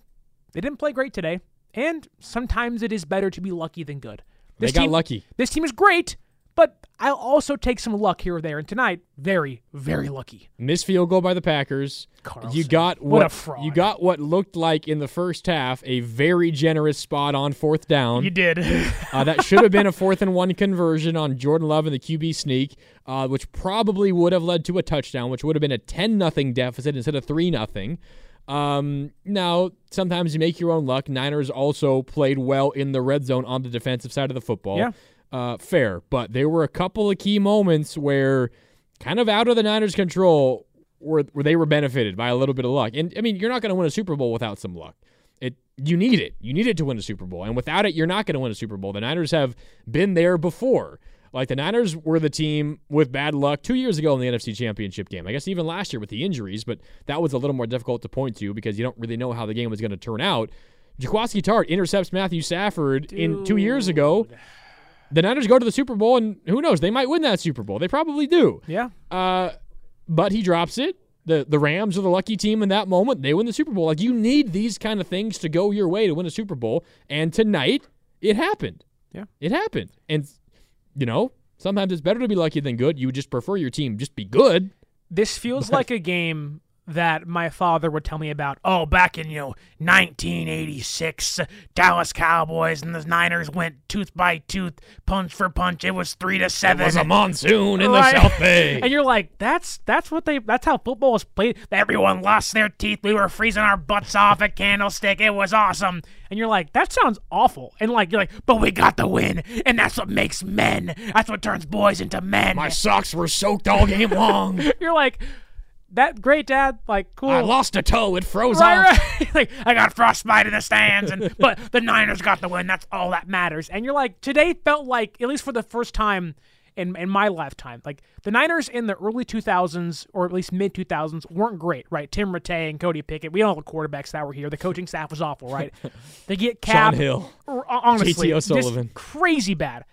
they didn't play great today, and sometimes it is better to be lucky than good. They got lucky. This team is great, but I'll also take some luck here or there. And tonight, very, very lucky. Missed field goal by the Packers. You got What what, a fraud. you got what looked like in the first half a very generous spot on fourth down. You did. uh, that should have been a fourth and one conversion on Jordan Love and the QB sneak, uh, which probably would have led to a touchdown, which would have been a ten nothing deficit instead of three nothing. Um, now sometimes you make your own luck. Niners also played well in the red zone on the defensive side of the football. Yeah. Uh, fair, but there were a couple of key moments where, kind of out of the Niners' control, where, where they were benefited by a little bit of luck. And I mean, you're not going to win a Super Bowl without some luck. It you need it. You need it to win a Super Bowl, and without it, you're not going to win a Super Bowl. The Niners have been there before. Like the Niners were the team with bad luck two years ago in the NFC Championship game. I guess even last year with the injuries, but that was a little more difficult to point to because you don't really know how the game was going to turn out. Jaquiski Tartt intercepts Matthew Stafford in two years ago. The Niners go to the Super Bowl, and who knows? They might win that Super Bowl. They probably do. Yeah. Uh, but he drops it. The the Rams are the lucky team in that moment. They win the Super Bowl. Like you need these kind of things to go your way to win a Super Bowl. And tonight it happened. Yeah. It happened. And you know, sometimes it's better to be lucky than good. You would just prefer your team just be good. This feels like a game that my father would tell me about. Oh, back in you know 1986, Dallas Cowboys and the Niners went tooth by tooth, punch for punch. It was three to seven. It was a monsoon in the South Bay. and you're like, that's that's what they that's how football is played. Everyone lost their teeth. We were freezing our butts off at Candlestick. It was awesome. And you're like, that sounds awful. And like you're like, but we got the win, and that's what makes men. That's what turns boys into men. My socks were soaked all game long. you're like, that great dad. Like cool. I lost a toe. It froze Right, off. right. like I got frostbite in the stands, and but the Niners got the win. That's all that matters. And you're like, today felt like, at least for the first time in in my lifetime, like the Niners in the early 2000s or at least mid 2000s weren't great, right? Tim Rattay and Cody Pickett. We don't have the quarterbacks that were here. The coaching staff was awful, right? They get Shaun Hill. honestly, J.T. just O'Sullivan. crazy bad.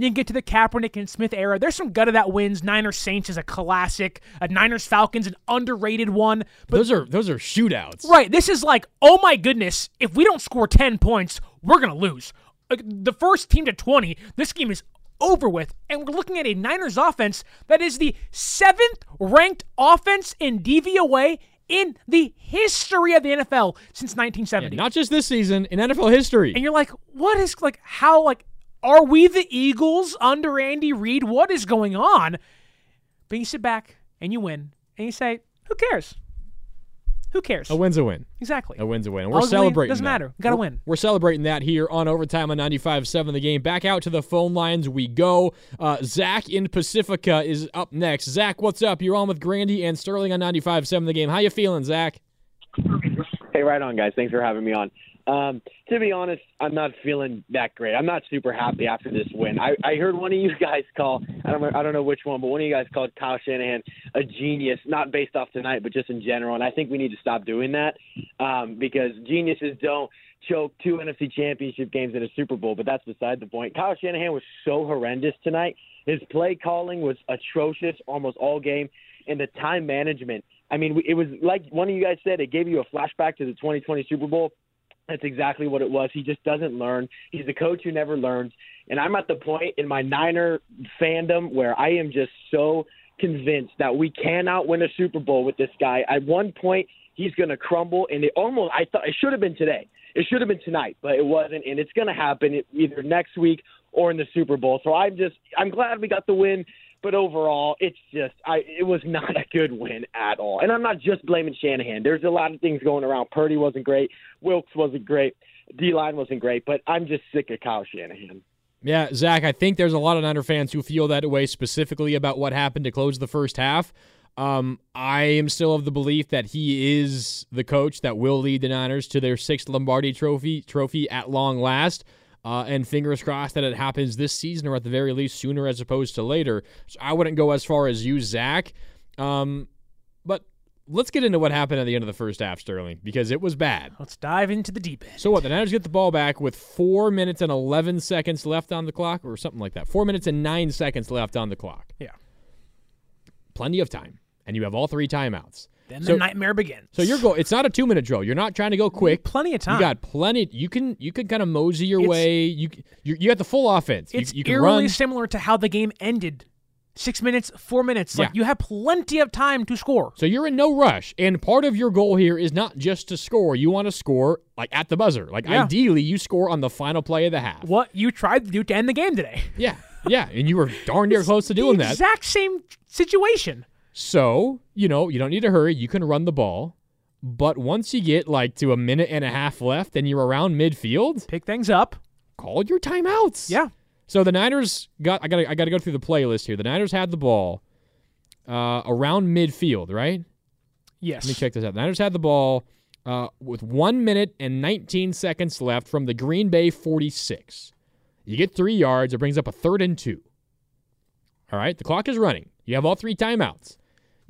You didn't get to the Kaepernick and Smith era. There's some gut of that wins. Niners Saints is a classic. A Niners Falcons an underrated one. But those are those are shootouts. Right. This is like, oh my goodness, if we don't score 10 points, we're going to lose. The first team to 20, this game is over with. And we're looking at a Niners offense that is the seventh ranked offense in DVOA in the history of the NFL since 1970. Not just this season in NFL history. And you're like, what is, like, how, like, are we the Eagles under Andy Reid? What is going on? But you sit back and you win and you say, who cares? Who cares? A win's a win. Exactly. A win's a win. And we're celebrating. doesn't that. matter. Gotta win. We're celebrating that here on overtime on 95.7 The Game. Back out to the phone lines we go. Uh, Zach in Pacifica is up next. Zach, what's up? You're on with Grandi and Sterling on 95.7 The Game. How you feeling, Zach? Hey, right on, guys. Thanks for having me on. Um, to be honest, I'm not feeling that great. I'm not super happy after this win. I, I heard one of you guys call. I don't. know- I don't know which one, but one of you guys called Kyle Shanahan a genius, not based off tonight, but just in general. And I think we need to stop doing that um, because geniuses don't choke two NFC Championship games in a Super Bowl. But that's beside the point. Kyle Shanahan was so horrendous tonight. His play calling was atrocious almost all game, and the time management. I mean, it was like one of you guys said. It gave you a flashback to the 2020 Super Bowl. That's exactly what it was. He just doesn't learn. He's a coach who never learns. And I'm at the point in my Niner fandom where I am just so convinced that we cannot win a Super Bowl with this guy. At one point, he's going to crumble, and it almost I thought it should have been today. It should have been tonight, but it wasn't, and it's going to happen either next week or in the Super Bowl. So I'm just I'm glad we got the win. But overall, it's just I it was not a good win at all. And I'm not just blaming Shanahan. There's a lot of things going around. Purdy wasn't great. Wilkes wasn't great. D line wasn't great. But I'm just sick of Kyle Shanahan. Yeah, Zach, I think there's a lot of Niner fans who feel that way specifically about what happened to close the first half. Um, I am still of the belief that he is the coach that will lead the Niners to their sixth Lombardi trophy trophy at long last. Uh, and fingers crossed that it happens this season or at the very least sooner as opposed to later. So I wouldn't go as far as you, Zach. Um, but let's get into what happened at the end of the first half, Sterling, because it was bad. Let's dive into the deep end. So what? The Niners get the ball back with four minutes and eleven seconds left on the clock, or something like that. Four minutes and nine seconds left on the clock. Yeah. Plenty of time, and you have all three timeouts. Then So- the nightmare begins. So you're go. It's not a two minute drill. You're not trying to go mm, quick. Plenty of time. You got plenty. You can you can kind of mosey your It's- way. You you you got the full offense. It's you can eerily run. similar to how the game ended. Six minutes, four minutes. Like Yeah. you have plenty of time to score. So you're in no rush, and part of your goal here is not just to score. You want to score like at the buzzer. Like Yeah. ideally, you score on the final play of the half. What you tried to do to end the game today. Yeah, yeah, and you were darn near close to doing that. Exact same situation. So, you know, you don't need to hurry. You can run the ball. But once you get like to a minute and a half left and you're around midfield, pick things up. Call your timeouts. Yeah. So the Niners got I got I got to go through the playlist here. The Niners had the ball uh, around midfield, right? Yes. Let me check this out. The Niners had the ball uh, with one minute and 19 seconds left from the Green Bay 46. You get three yards. It brings up a third and two. All right. The clock is running. You have all three timeouts.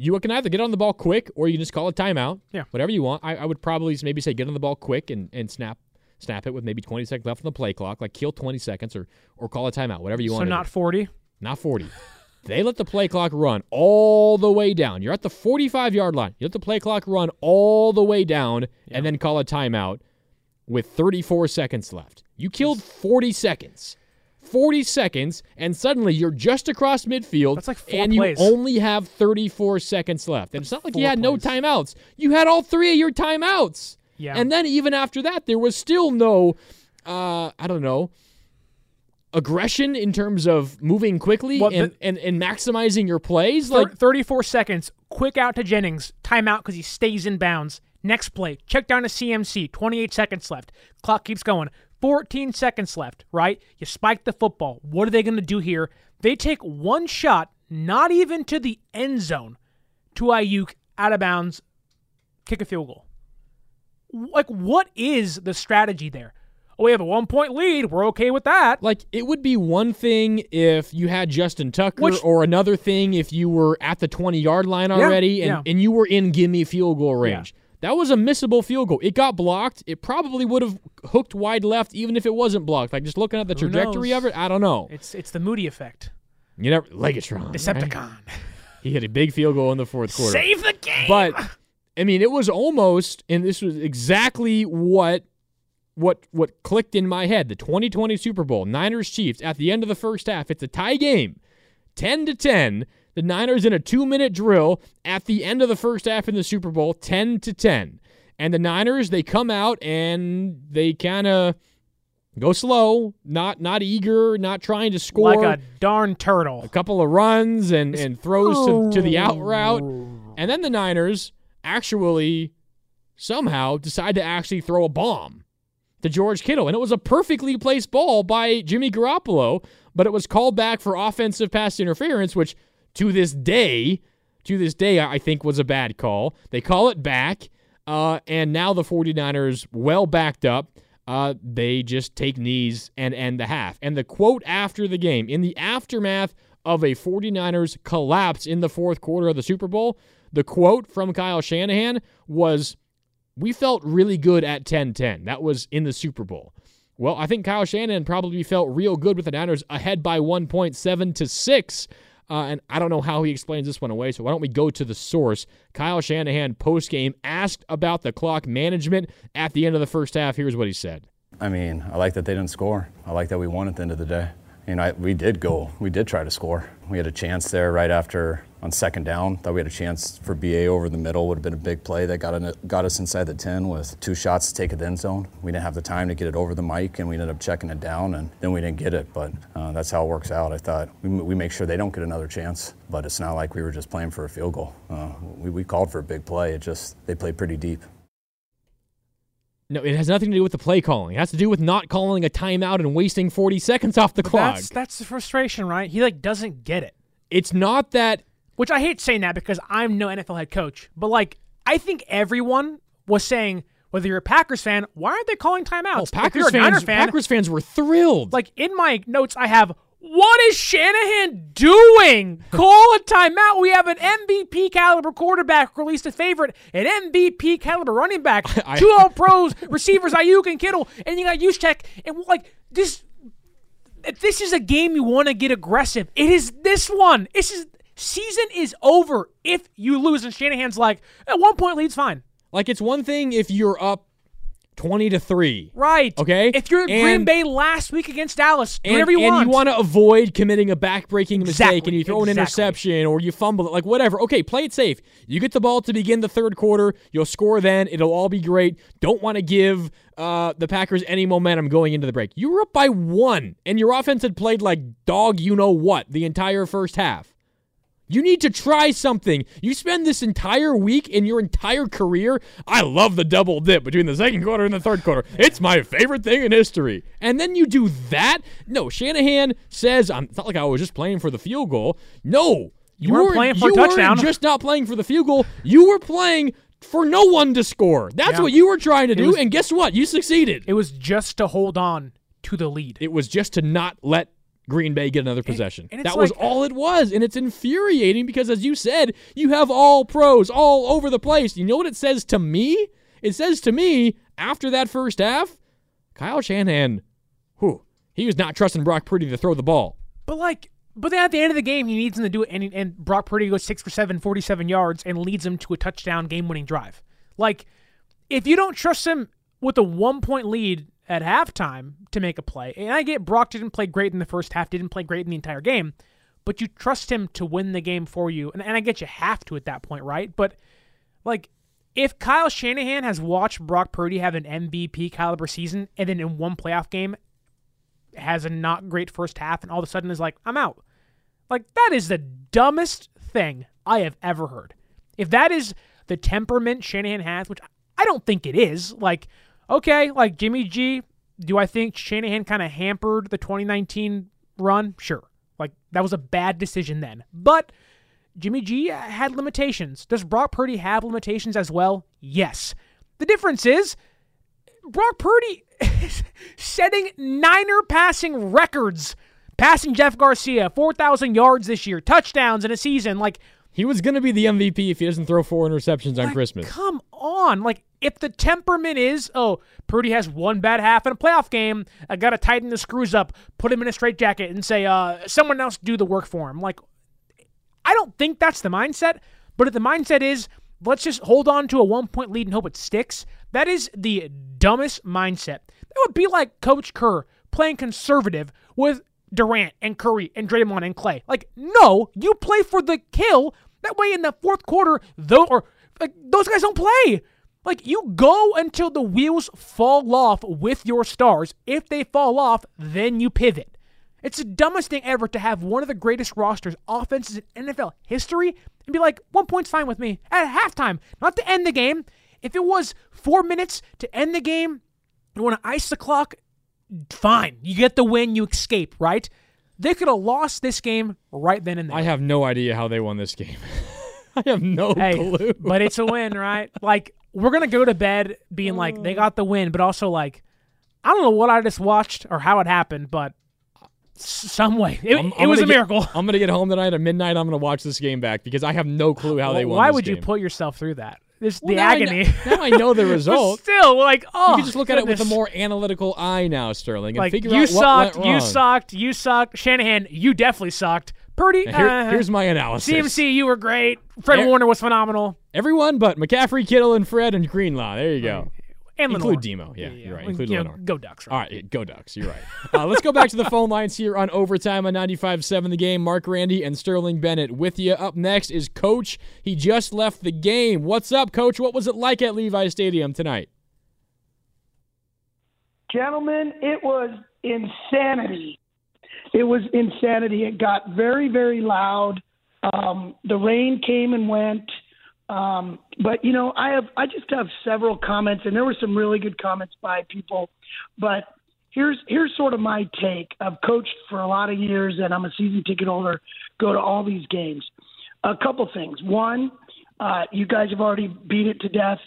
You can either get on the ball quick or you can just call a timeout. Yeah. Whatever you want. I, I would probably maybe say get on the ball quick and, and snap snap it with maybe 20 seconds left on the play clock, like kill 20 seconds or or call a timeout, whatever you So want. to not do. 40. Not 40. they let the play clock run all the way down. You're at the 45 yard line. You let the play clock run all the way down and then call a timeout with 34 seconds left. You killed 40 seconds. 40 seconds, and suddenly you're just across midfield, That's like four and plays. you only have 34 seconds left. And it's not like you had no timeouts. You had all three of your timeouts. Yeah. And then even after that, there was still no, uh, I don't know, aggression in terms of moving quickly Well, and, the- and, and maximizing your plays. Thir- Like 34 seconds. Quick out to Jennings. Timeout because he stays in bounds. Next play. Check down to CMC. 28 seconds left. Clock keeps going. 14 seconds left, right? You spike the football. What are they going to do here? They take one shot, not even to the end zone, to Aiyuk out of bounds, kick a field goal. Like, what is the strategy there? Oh, we have a one point lead. We're okay with that. Like it would be one thing if you had Justin Tucker, Which- or another thing if you were at the twenty yard line already and, yeah. and you were in gimme field goal range. That was a missable field goal. It got blocked. It probably would have hooked wide left even if it wasn't blocked. Like just looking at the Who trajectory knows? of it, I don't know. It's it's the Moody effect. You never Legatron. right? Decepticon. He hit a big field goal in the fourth quarter. Save the game. But I mean, it was almost, and this was exactly what what what clicked in my head. The 2020 Super Bowl, Niners Chiefs. At the end of the first half, it's a tie game, 10 to 10. The Niners in a two minute drill at the end of the first half in the Super Bowl, 10 to 10. And the Niners, they come out and they kind of go slow, not not eager, not trying to score Like a darn turtle. a couple of runs and, and throws to, to the out route. And then the Niners actually somehow decide to actually throw a bomb to George Kittle. And it was a perfectly placed ball by Jimmy Garoppolo, but it was called back for offensive pass interference, which to this day, to this day, I think was a bad call. They call it back. Uh, and now the 49ers, well backed up, uh, they just take knees and end the half. And the quote after the game, in the aftermath of a 49ers collapse in the fourth quarter of the Super Bowl, the quote from Kyle Shanahan was, We felt really good at 10 10. That was in the Super Bowl. Well, I think Kyle Shanahan probably felt real good with the Niners ahead by 1.7 to 6. Uh, and I don't know how he explains this one away, so why don't we go to the source? Kyle Shanahan, post game, asked about the clock management at the end of the first half. Here's what he said. I mean, I like that they didn't score. I like that we won at the end of the day. You know, I, we did go, we did try to score. We had a chance there right after on second down. Thought we had a chance for BA over the middle. Would have been a big play that got, in, got us inside the 10 with two shots to take it end zone. We didn't have the time to get it over the mic, and we ended up checking it down, and then we didn't get it. But uh, that's how it works out. I thought we, we make sure they don't get another chance, but it's not like we were just playing for a field goal. Uh, we, we called for a big play. It just they played pretty deep. No, it has nothing to do with the play calling. It has to do with not calling a timeout and wasting 40 seconds off the But clock. That's that's the frustration, right? He like doesn't get it. It's not that Which I hate saying that because I'm no NFL head coach, but like I think everyone was saying whether you're a Packers fan, why aren't they calling timeouts? Oh, if Packers you're a fans, fan, Packers fans were thrilled. Like in my notes, I have what is Shanahan doing? Call a timeout. We have an MVP caliber quarterback, least a favorite, an MVP caliber running back, I- two All Pros, receivers Aiyuk and Kittle, and you got Juszczyk, and like this. If this is a game you want to get aggressive, it is this one. This is season is over if you lose, and Shanahan's like, at one point lead's fine. Like it's one thing if you're up 20 to 3. Right. Okay? If you're Green And- Bay last week against Dallas, do and, whatever you and want. you want to avoid committing a backbreaking mistake and you throw an interception or you fumble it, like whatever. Okay, play it safe. You get the ball to begin the third quarter. You'll score then. It'll all be great. Don't want to give uh, the Packers any momentum going into the break. You were up by one, and your offense had played like dog you know what the entire first half. You need to try something. You spend this entire week in your entire career. I love the double dip between the second quarter and the third quarter. It's my favorite thing in history. And then you do that? No, Shanahan says, I'm, it's not like I was just playing for the field goal. No. You weren't playing for a you touchdown. weren't just not playing for the field goal. You were playing for no one to score. That's Yeah. what you were trying to do. was- and guess what? You succeeded. It was just to hold on to the lead. It was just to not let Green Bay get another possession. and it's that was like- uh, all it was. And it's infuriating because, as you said, you have all pros all over the place. You know what it says to me? It says to me, after that first half, Kyle Shanahan, whew, he was not trusting Brock Purdy to throw the ball. But like, but then at the end of the game, he needs him to do it, and, and Brock Purdy goes six for seven, 47 yards, and leads him to a touchdown game-winning drive. Like, if you don't trust him with a one-point lead at halftime to make a play, and I get Brock didn't play great in the first half, didn't play great in the entire game, but you trust him to win the game for you, and, and I get you have to at that point, right? But like. If Kyle Shanahan has watched Brock Purdy have an MVP caliber season and then in one playoff game has a not great first half and all of a sudden is like, I'm out. Like, that is the dumbest thing I have ever heard. If that is the temperament Shanahan has, which I don't think it is, like, okay, like Jimmy G, do I think Shanahan kind of hampered the 2019 run? Sure. Like, that was a bad decision then. But Jimmy G had limitations. Does Brock Purdy have limitations as well? Yes. The difference is Brock Purdy is setting Niner passing records, passing Jeff Garcia 4,000 yards this year, touchdowns in a season. Like, He was going to be the MVP if he doesn't throw four interceptions on Christmas. come on. Like, if the temperament is, oh, Purdy has one bad half in a playoff game, I got to tighten the screws up, put him in a straitjacket, and say, uh, someone else do the work for him. Like, I don't think that's the mindset, but if the mindset is, let's just hold on to a one point lead and hope it sticks, that is the dumbest mindset. That would be like Coach Kerr playing conservative with Durant and Curry and Draymond and Clay. Like, no, you play for the kill. That way, in the fourth quarter, though, or like those guys don't play. Like, you go until the wheels fall off with your stars. If they fall off, then you pivot. It's the dumbest thing ever to have one of the greatest rosters, offenses in NFL history, and be like, one point's fine with me at halftime, not to end the game. If it was four minutes to end the game, you want to ice the clock, fine. You get the win, you escape, right? They could have lost this game right then and there. I have no idea how they won this game. I have no Hey, clue. but it's a win, right? Like, we're gonna go to bed being like they oh. got the win, but also like I don't know what I just watched or how it happened, but some way it, I'm- I'm was a gonna get- miracle. I'm gonna get home tonight at midnight. I'm gonna watch this game back because I have no clue how they won. Why this would you put yourself through that? This Well, the now I kn- agony. now I know the But result. Still, like oh, you can just look at it with a more analytical eye now, Sterling, and like figure you out what sucked, went you wrong. sucked, you sucked. Shanahan, you definitely sucked. Purdy, here- uh, here's my analysis. CMC, you were great. Fred Eh, Warner was phenomenal. Everyone but McCaffrey, Kittle, and Fred and Greenlaw. There you go. And Include Demo. Yeah, Yeah, you're right. Include You know, Lenoir. go Ducks, right? All right, yeah, go Ducks. You're right. uh, let's go back to the phone lines here on overtime on 95.7 The Game. Marc Grandi and Sterling Bennett with you. Up next is Coach. He just left the game. What's up, Coach? What was it like at Levi Stadium tonight? Gentlemen, it was insanity. It was insanity. It got very, very loud. Um, the rain came and went. Um, but you know, I have I just have several comments, and there were some really good comments by people. But here's here's sort of my take. I've coached for a lot of years, and I'm a season ticket holder. Go to all these games. A couple things. One, uh, you guys have already beat it to death.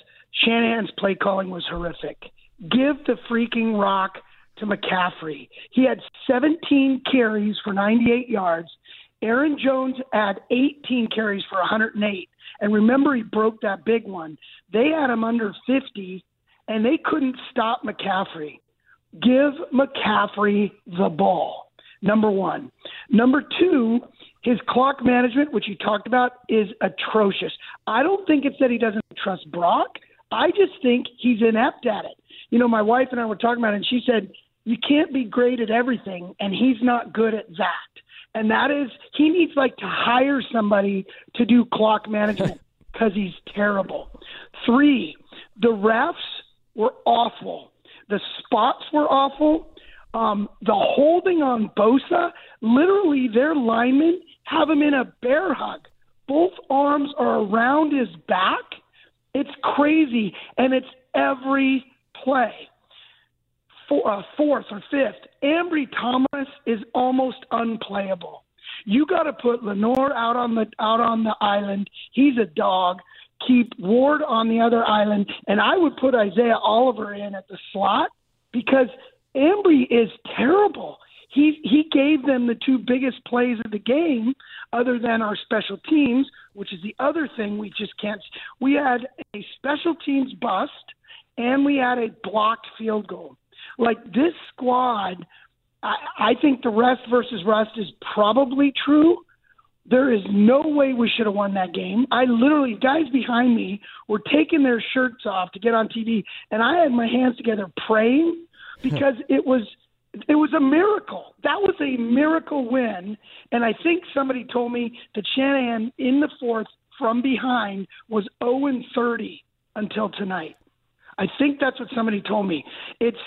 Shanahan's play calling was horrific. Give the freaking rock to McCaffrey. He had 17 carries for 98 yards. Aaron Jones had 18 carries for 108. And remember, he broke that big one. They had him under 50, and they couldn't stop McCaffrey. Give McCaffrey the ball. Number one. Number two, his clock management, which you talked about, is atrocious. I don't think it's that he doesn't trust Brock. I just think he's inept at it. You know, my wife and I were talking about it, and she said, You can't be great at everything, and he's not good at that. And that is, he needs like to hire somebody to do clock management because he's terrible. Three, the refs were awful. The spots were awful. Um, the holding on Bosa, literally, their linemen have him in a bear hug. Both arms are around his back. It's crazy, and it's every play. For, uh, fourth or fifth, Ambry Thomas is almost unplayable. You got to put Lenoir out on the out on the island. He's a dog. Keep Ward on the other island, and I would put Isaiah Oliver in at the slot because Ambry is terrible. He he gave them the two biggest plays of the game, other than our special teams, which is the other thing we just can't. We had a special teams bust, and we had a blocked field goal. Like this squad, I, I think the rest versus rust is probably true. There is no way we should have won that game. I literally, guys behind me were taking their shirts off to get on TV, and I had my hands together praying because it was it was a miracle. That was a miracle win, and I think somebody told me that Shanahan in the fourth from behind was 0 and 30 until tonight. I think that's what somebody told me. It's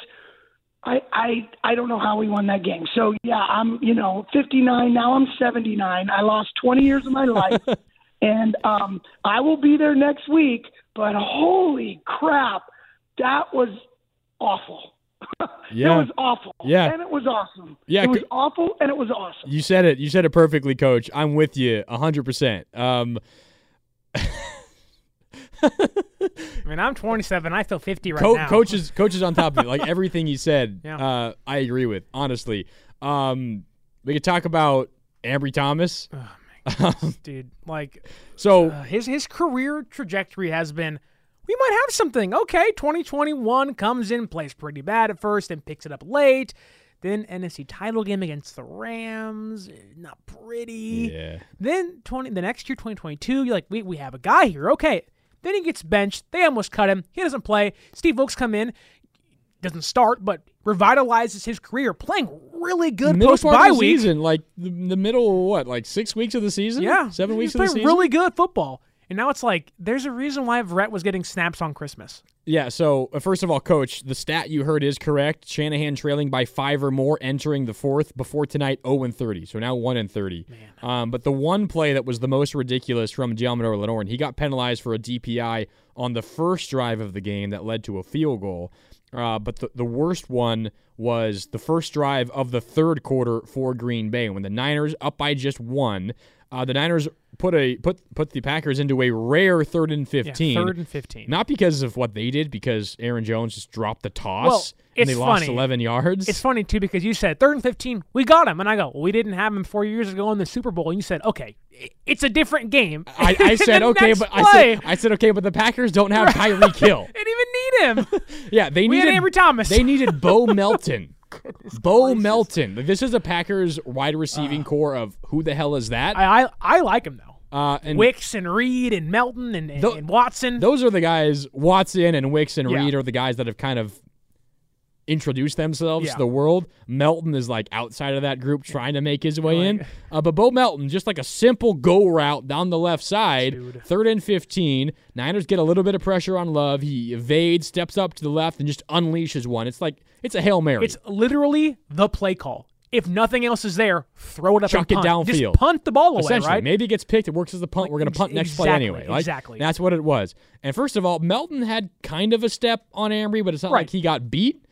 I I I don't know how we won that game. So yeah, I'm you know 59 now. I'm 79. I lost 20 years of my life, and um, I will be there next week. But holy crap, that was awful. Yeah. it was awful. Yeah. and it was awesome. Yeah, it was awful, and it was awesome. You said it. You said it perfectly, Coach. I'm with you 100%. Um, I mean, I'm 27. I feel 50 right Co- now. Coach is coach is on top of it. Like everything he said, Yeah. uh, I agree with. Honestly, um, we could talk about Ambry Thomas. dude. Like, so uh, his his career trajectory has been. We might have something. Okay, 2021 comes in, plays pretty bad at first, then picks it up late. Then NFC title game against the Rams, eh, not pretty. Yeah. Then 20 the next year 2022, you're like, we we have a guy here. Okay. Then he gets benched. They almost cut him. He doesn't play. Steve Wilkes come in, doesn't start, but revitalizes his career, playing really good middle post bye week. season, like the, the middle, of what, like six weeks of the season? Yeah, seven weeks of the playing season. really good football. And now it's like there's a reason why Brett was getting snaps on Christmas. Yeah, so uh, first of all, coach, the stat you heard is correct. Shanahan trailing by five or more entering the fourth before tonight 0 and 30. So now 1 and 30. Um, but the one play that was the most ridiculous from Deommodore Lenoir, and he got penalized for a DPI on the first drive of the game that led to a field goal. Uh, but the, the worst one was the first drive of the third quarter for Green Bay when the Niners up by just one. Uh, the Niners put a put put the Packers into a rare third and fifteen. third and 15. Not because of what they did, because Aaron Jones just dropped the toss Well, and they lost eleven yards. It's funny too because you said third and fifteen, we got him, and I go, well, we didn't have him four years ago in the Super Bowl, and you said, okay, it's a different game. I, I said okay, but I said I said okay, but the Packers don't have Tyreek Hill. They didn't even need him. Yeah, they We had needed Ambry Thomas. They needed Bo Melton. Bo Melton. This is a Packers wide receiving core of who the hell is that? I, I I like him though. Uh, and Wicks and Reed and Melton and, and, Tho- and Watson. Those are the guys. Watson and Wicks and Yeah. Reed are the guys that have kind of introduced themselves Yeah. to the world. Melton is like outside of that group, trying to make his way in. Uh, but Bo Melton, just like a simple go route down the left side, third and fifteen. Niners get a little bit of pressure on Love. He evades, steps up to the left, and just unleashes one. It's like it's a hail mary. It's literally the play call. If nothing else is there, throw it up chuck and it punt. downfield. Just punt the ball away, right? maybe it gets picked. It works as the punt. We're going to ex- punt next play anyway. Like, exactly. That's what it was. And first of all, Melton had kind of a step on Ambry, but it's not Right. like he got beat.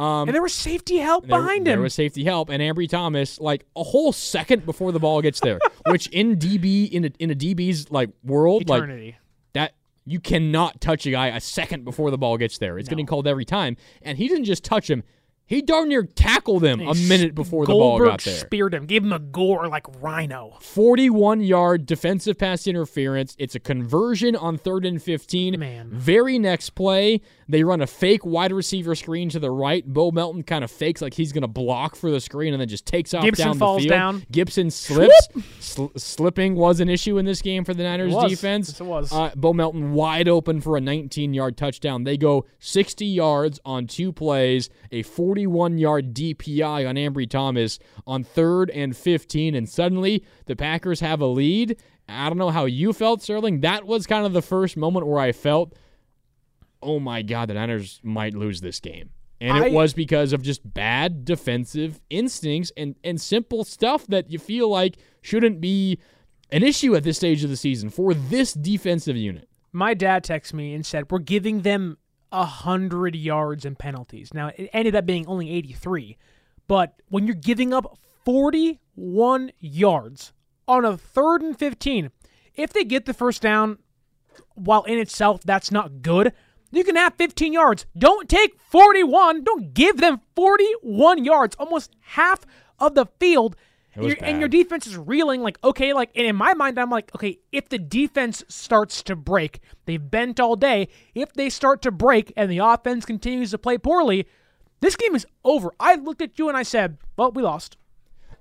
Um, and there was safety help there, behind him. there was safety help, and Ambry Thomas, like a whole second before the ball gets there, which in DB in a, in a DB's like world, Eternity. like that you cannot touch a guy a second before the ball gets there. It's getting called every time, and he didn't just touch him; he darn near tackled him a minute before the ball Goldberg got there. speared him, gave him a gore like Rhino. 41 yard defensive pass interference. It's a conversion on third and 15. Man. Very next play, they run a fake wide receiver screen to the right. Bo Melton kind of fakes like he's going to block for the screen and then just takes off Gibson down falls the field. down. Gibson slips. Sl- slipping was an issue in this game for the Niners was. defense. Yes, it was. Uh, Bo Melton wide open for a 19 yard touchdown. They go 60 yards on two plays, a 41 yard DPI on Ambry Thomas on third and 15, and suddenly the Packers have a lead. I don't know how you felt, Sterling. That was kind of the first moment where I felt, oh my God, the Niners might lose this game. And it I- was because of just bad defensive instincts and, and simple stuff that you feel like shouldn't be an issue at this stage of the season for this defensive unit. My dad texted me and said, We're giving them a hundred yards in penalties. Now it ended up being only eighty three. But when you're giving up forty one yards on a third and fifteen, if they get the first down while in itself that's not good, you can have 15 yards. Don't take 41. Don't give them 41 yards, almost half of the field. It was Your- and your defense is reeling like okay like and in my mind i'm like okay if the defense starts to break they've bent all day if they start to break and the offense continues to play poorly this game is over. I looked at you and i said well we lost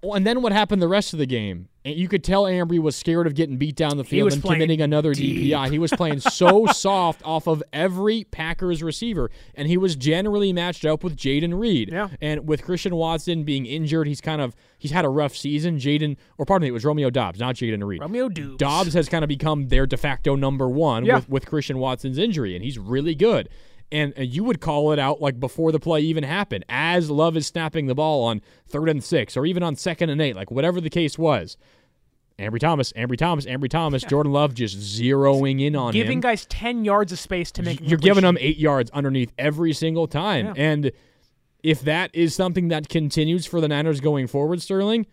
and then what happened the rest of the game? And you could tell Ambry was scared of getting beat down the field and committing another deep. DPI. He was playing so soft off of every Packers receiver, and he was generally matched up with Jayden Reed. Yeah. And with Christian Watson being injured, he's kind of he's had a rough season. Jaden, or pardon me, it was Romeo Doubs, not Jayden Reed. romeo Doubs Doubs has kind of become their de facto number one Yeah. with, with Christian Watson's injury, and he's really good. And you would call it out like before the play even happened, as Love is snapping the ball on third and six, or even on second and eight, like whatever the case was. Ambry Thomas, Ambry Thomas, Ambry Thomas, Jordan Love just zeroing in on giving him. guys 10 yards of space to make You're giving them eight yards underneath every single time. Yeah. And if that is something that continues for the Niners going forward, Sterling,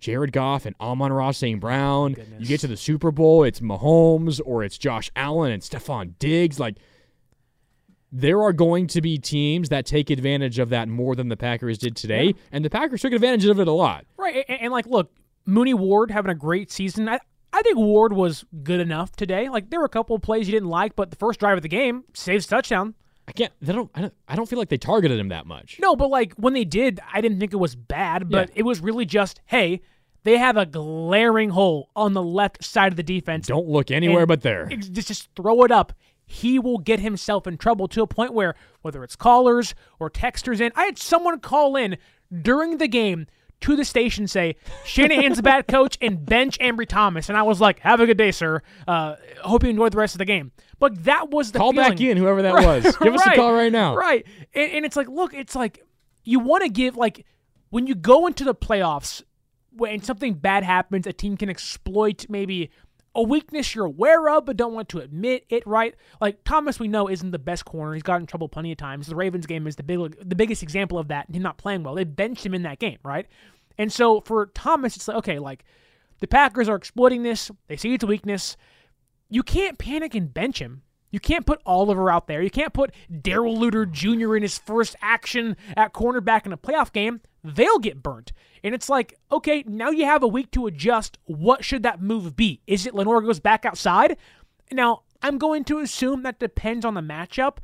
Jared Goff and Amon-Ra St. Brown, you get to the Super Bowl, it's Mahomes or it's Josh Allen and Stefon Diggs. Like, there are going to be teams that take advantage of that more than the Packers did today. And the Packers took advantage of it a lot. Right, and, and like, look, Mooney Ward having a great season. I, I think Ward was good enough today. Like, there were a couple of plays you didn't like, but the first drive of the game saves touchdown. I can't. They don't. I don't. I don't feel like they targeted him that much. No, but like when they did, I didn't think it was bad, but Yeah. it was really just, hey, they have a glaring hole on the left side of the defense. Don't look anywhere but there. Just, just throw it up. He will get himself in trouble to a point where, whether it's callers or texters in, I had someone call in during the game to the station say, Shanahan's a bad coach and bench Ambry Thomas. And I was like, have a good day, sir. Uh, hope you enjoy the rest of the game. But that was the Call back in, whoever that Right, was. Give us a call right now. Right. And, and it's like, look, it's like you want to give, like, when you go into the playoffs, when something bad happens, a team can exploit maybe a weakness you're aware of but don't want to admit it, right? Like Thomas, we know isn't the best corner. He's gotten in trouble plenty of times. The Ravens game is the big, the biggest example of that. Him not playing well. They benched him in that game, right? And so for Thomas, it's like okay, like The Packers are exploiting this. They see it's a weakness. You can't panic and bench him. You can't put Oliver out there. You can't put Darrell Luter Jr. in his first action at cornerback in a playoff game. They'll get burnt. And it's like, okay, now you have a week to adjust. What should that move be? Is it Lenoir goes back outside? Now, I'm going to assume that depends on the matchup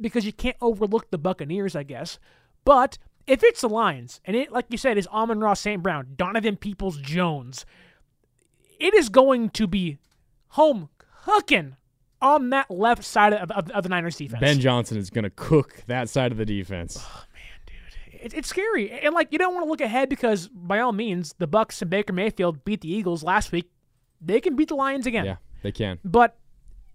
because you can't overlook the Buccaneers, I guess. But if it's the Lions, and it, like you said, is Amon-Ra St. Brown, Donovan Peoples Jones, it is going to be home cooking on that left side of, of, of the Niners defense. Ben Johnson is going to cook that side of the defense. Oh, man, dude. It, it's scary, and like you don't want to look ahead because by all means, the Bucks and Baker Mayfield beat the Eagles last week. They can beat the Lions again. Yeah, they can. But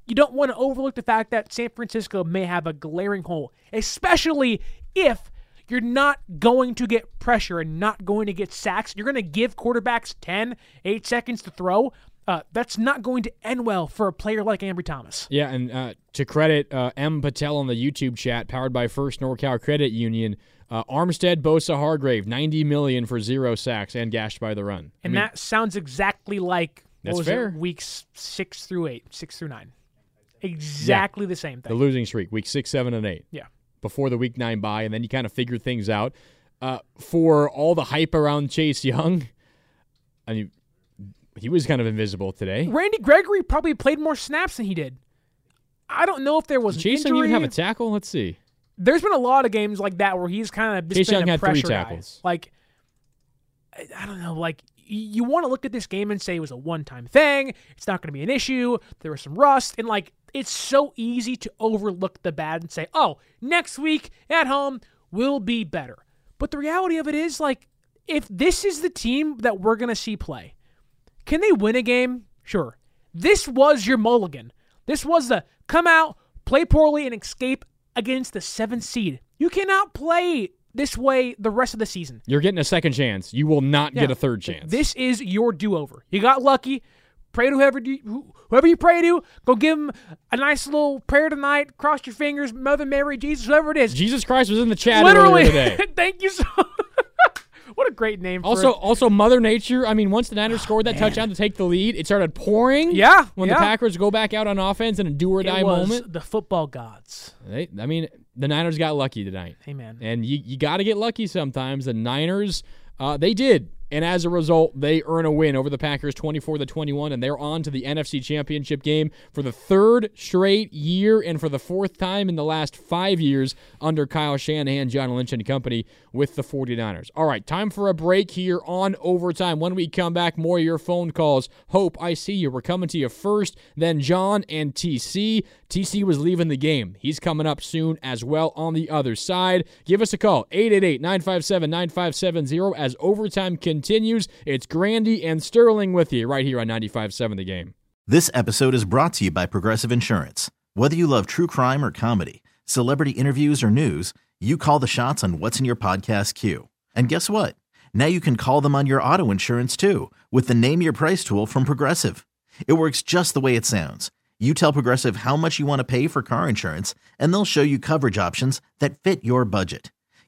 you don't want to overlook the fact that San Francisco may have a glaring hole, especially if you're not going to get pressure and not going to get sacks. You're going to give quarterbacks 10, 8 seconds to throw. Uh, that's not going to end well for a player like Ambry Thomas. Yeah, and uh, to credit uh, M. Patel on the YouTube chat, powered by First NorCal Credit Union, uh, Armstead, Bosa, Hargrave, ninety million for zero sacks and gashed by the run. And I mean, that sounds exactly like That's fair. it, weeks six through eight, six through nine. Exactly the same thing. the losing streak, week six, seven, and eight. Yeah. Before the week nine bye, and then you kind of figure things out. Uh, for all the hype around Chase Young, I mean, he was kind of invisible today. Randy Gregory probably played more snaps than he did. I don't know if there was Young injury. even have a tackle? Let's see. There's been a lot of games like that where he's kind of just Chase been Young a had three pressure guy. Like, I- I don't know. Like, you want to look at this game and say it was a one-time thing. It's not going to be an issue. There was some rust, and like, it's so easy to overlook the bad and say, "Oh, next week at home will be better." But the reality of it is, like, if this is the team that we're going to see play, can they win a game? Sure. This was your mulligan. This was the come out, play poorly, and escape against the seventh seed. You cannot play this way the rest of the season. You're getting a second chance. You will not get a third chance. This is your do-over. You got lucky. Pray to whoever you, whoever you pray to. Go give him a nice little prayer tonight. Cross your fingers, Mother Mary, Jesus, whoever it is. Jesus Christ was in the chat Literally. earlier today. Thank you so. what a great name. Also, it. also Mother Nature. I mean, once the Niners scored that touchdown to take the lead, it started pouring. Yeah, When yeah. the Packers go back out on offense in a do or die moment, the football gods. they, I mean, the Niners got lucky tonight. Amen. And you you got to get lucky sometimes. The Niners, uh, they did. And as a result, they earn a win over the Packers 24 to 21, and they're on to the NFC Championship game for the third straight year and for the fourth time in the last five years under Kyle Shanahan, John Lynch, and company with the 49ers. All right, time for a break here on overtime. When we come back, more of your phone calls. Hope, I see you. We're coming to you first, then John and TC. TC was leaving the game. He's coming up soon as well on the other side. Give us a call, 888 957 9570. As overtime continues, it's Grandi and Sterling with you right here on 95.7 The Game. This episode is brought to you by Progressive Insurance. Whether you love true crime or comedy, celebrity interviews or news, you call the shots on what's in your podcast queue. And guess what? Now you can call them on your auto insurance too with the Name Your Price tool from Progressive. It works just the way it sounds. You tell Progressive how much you want to pay for car insurance, and they'll show you coverage options that fit your budget.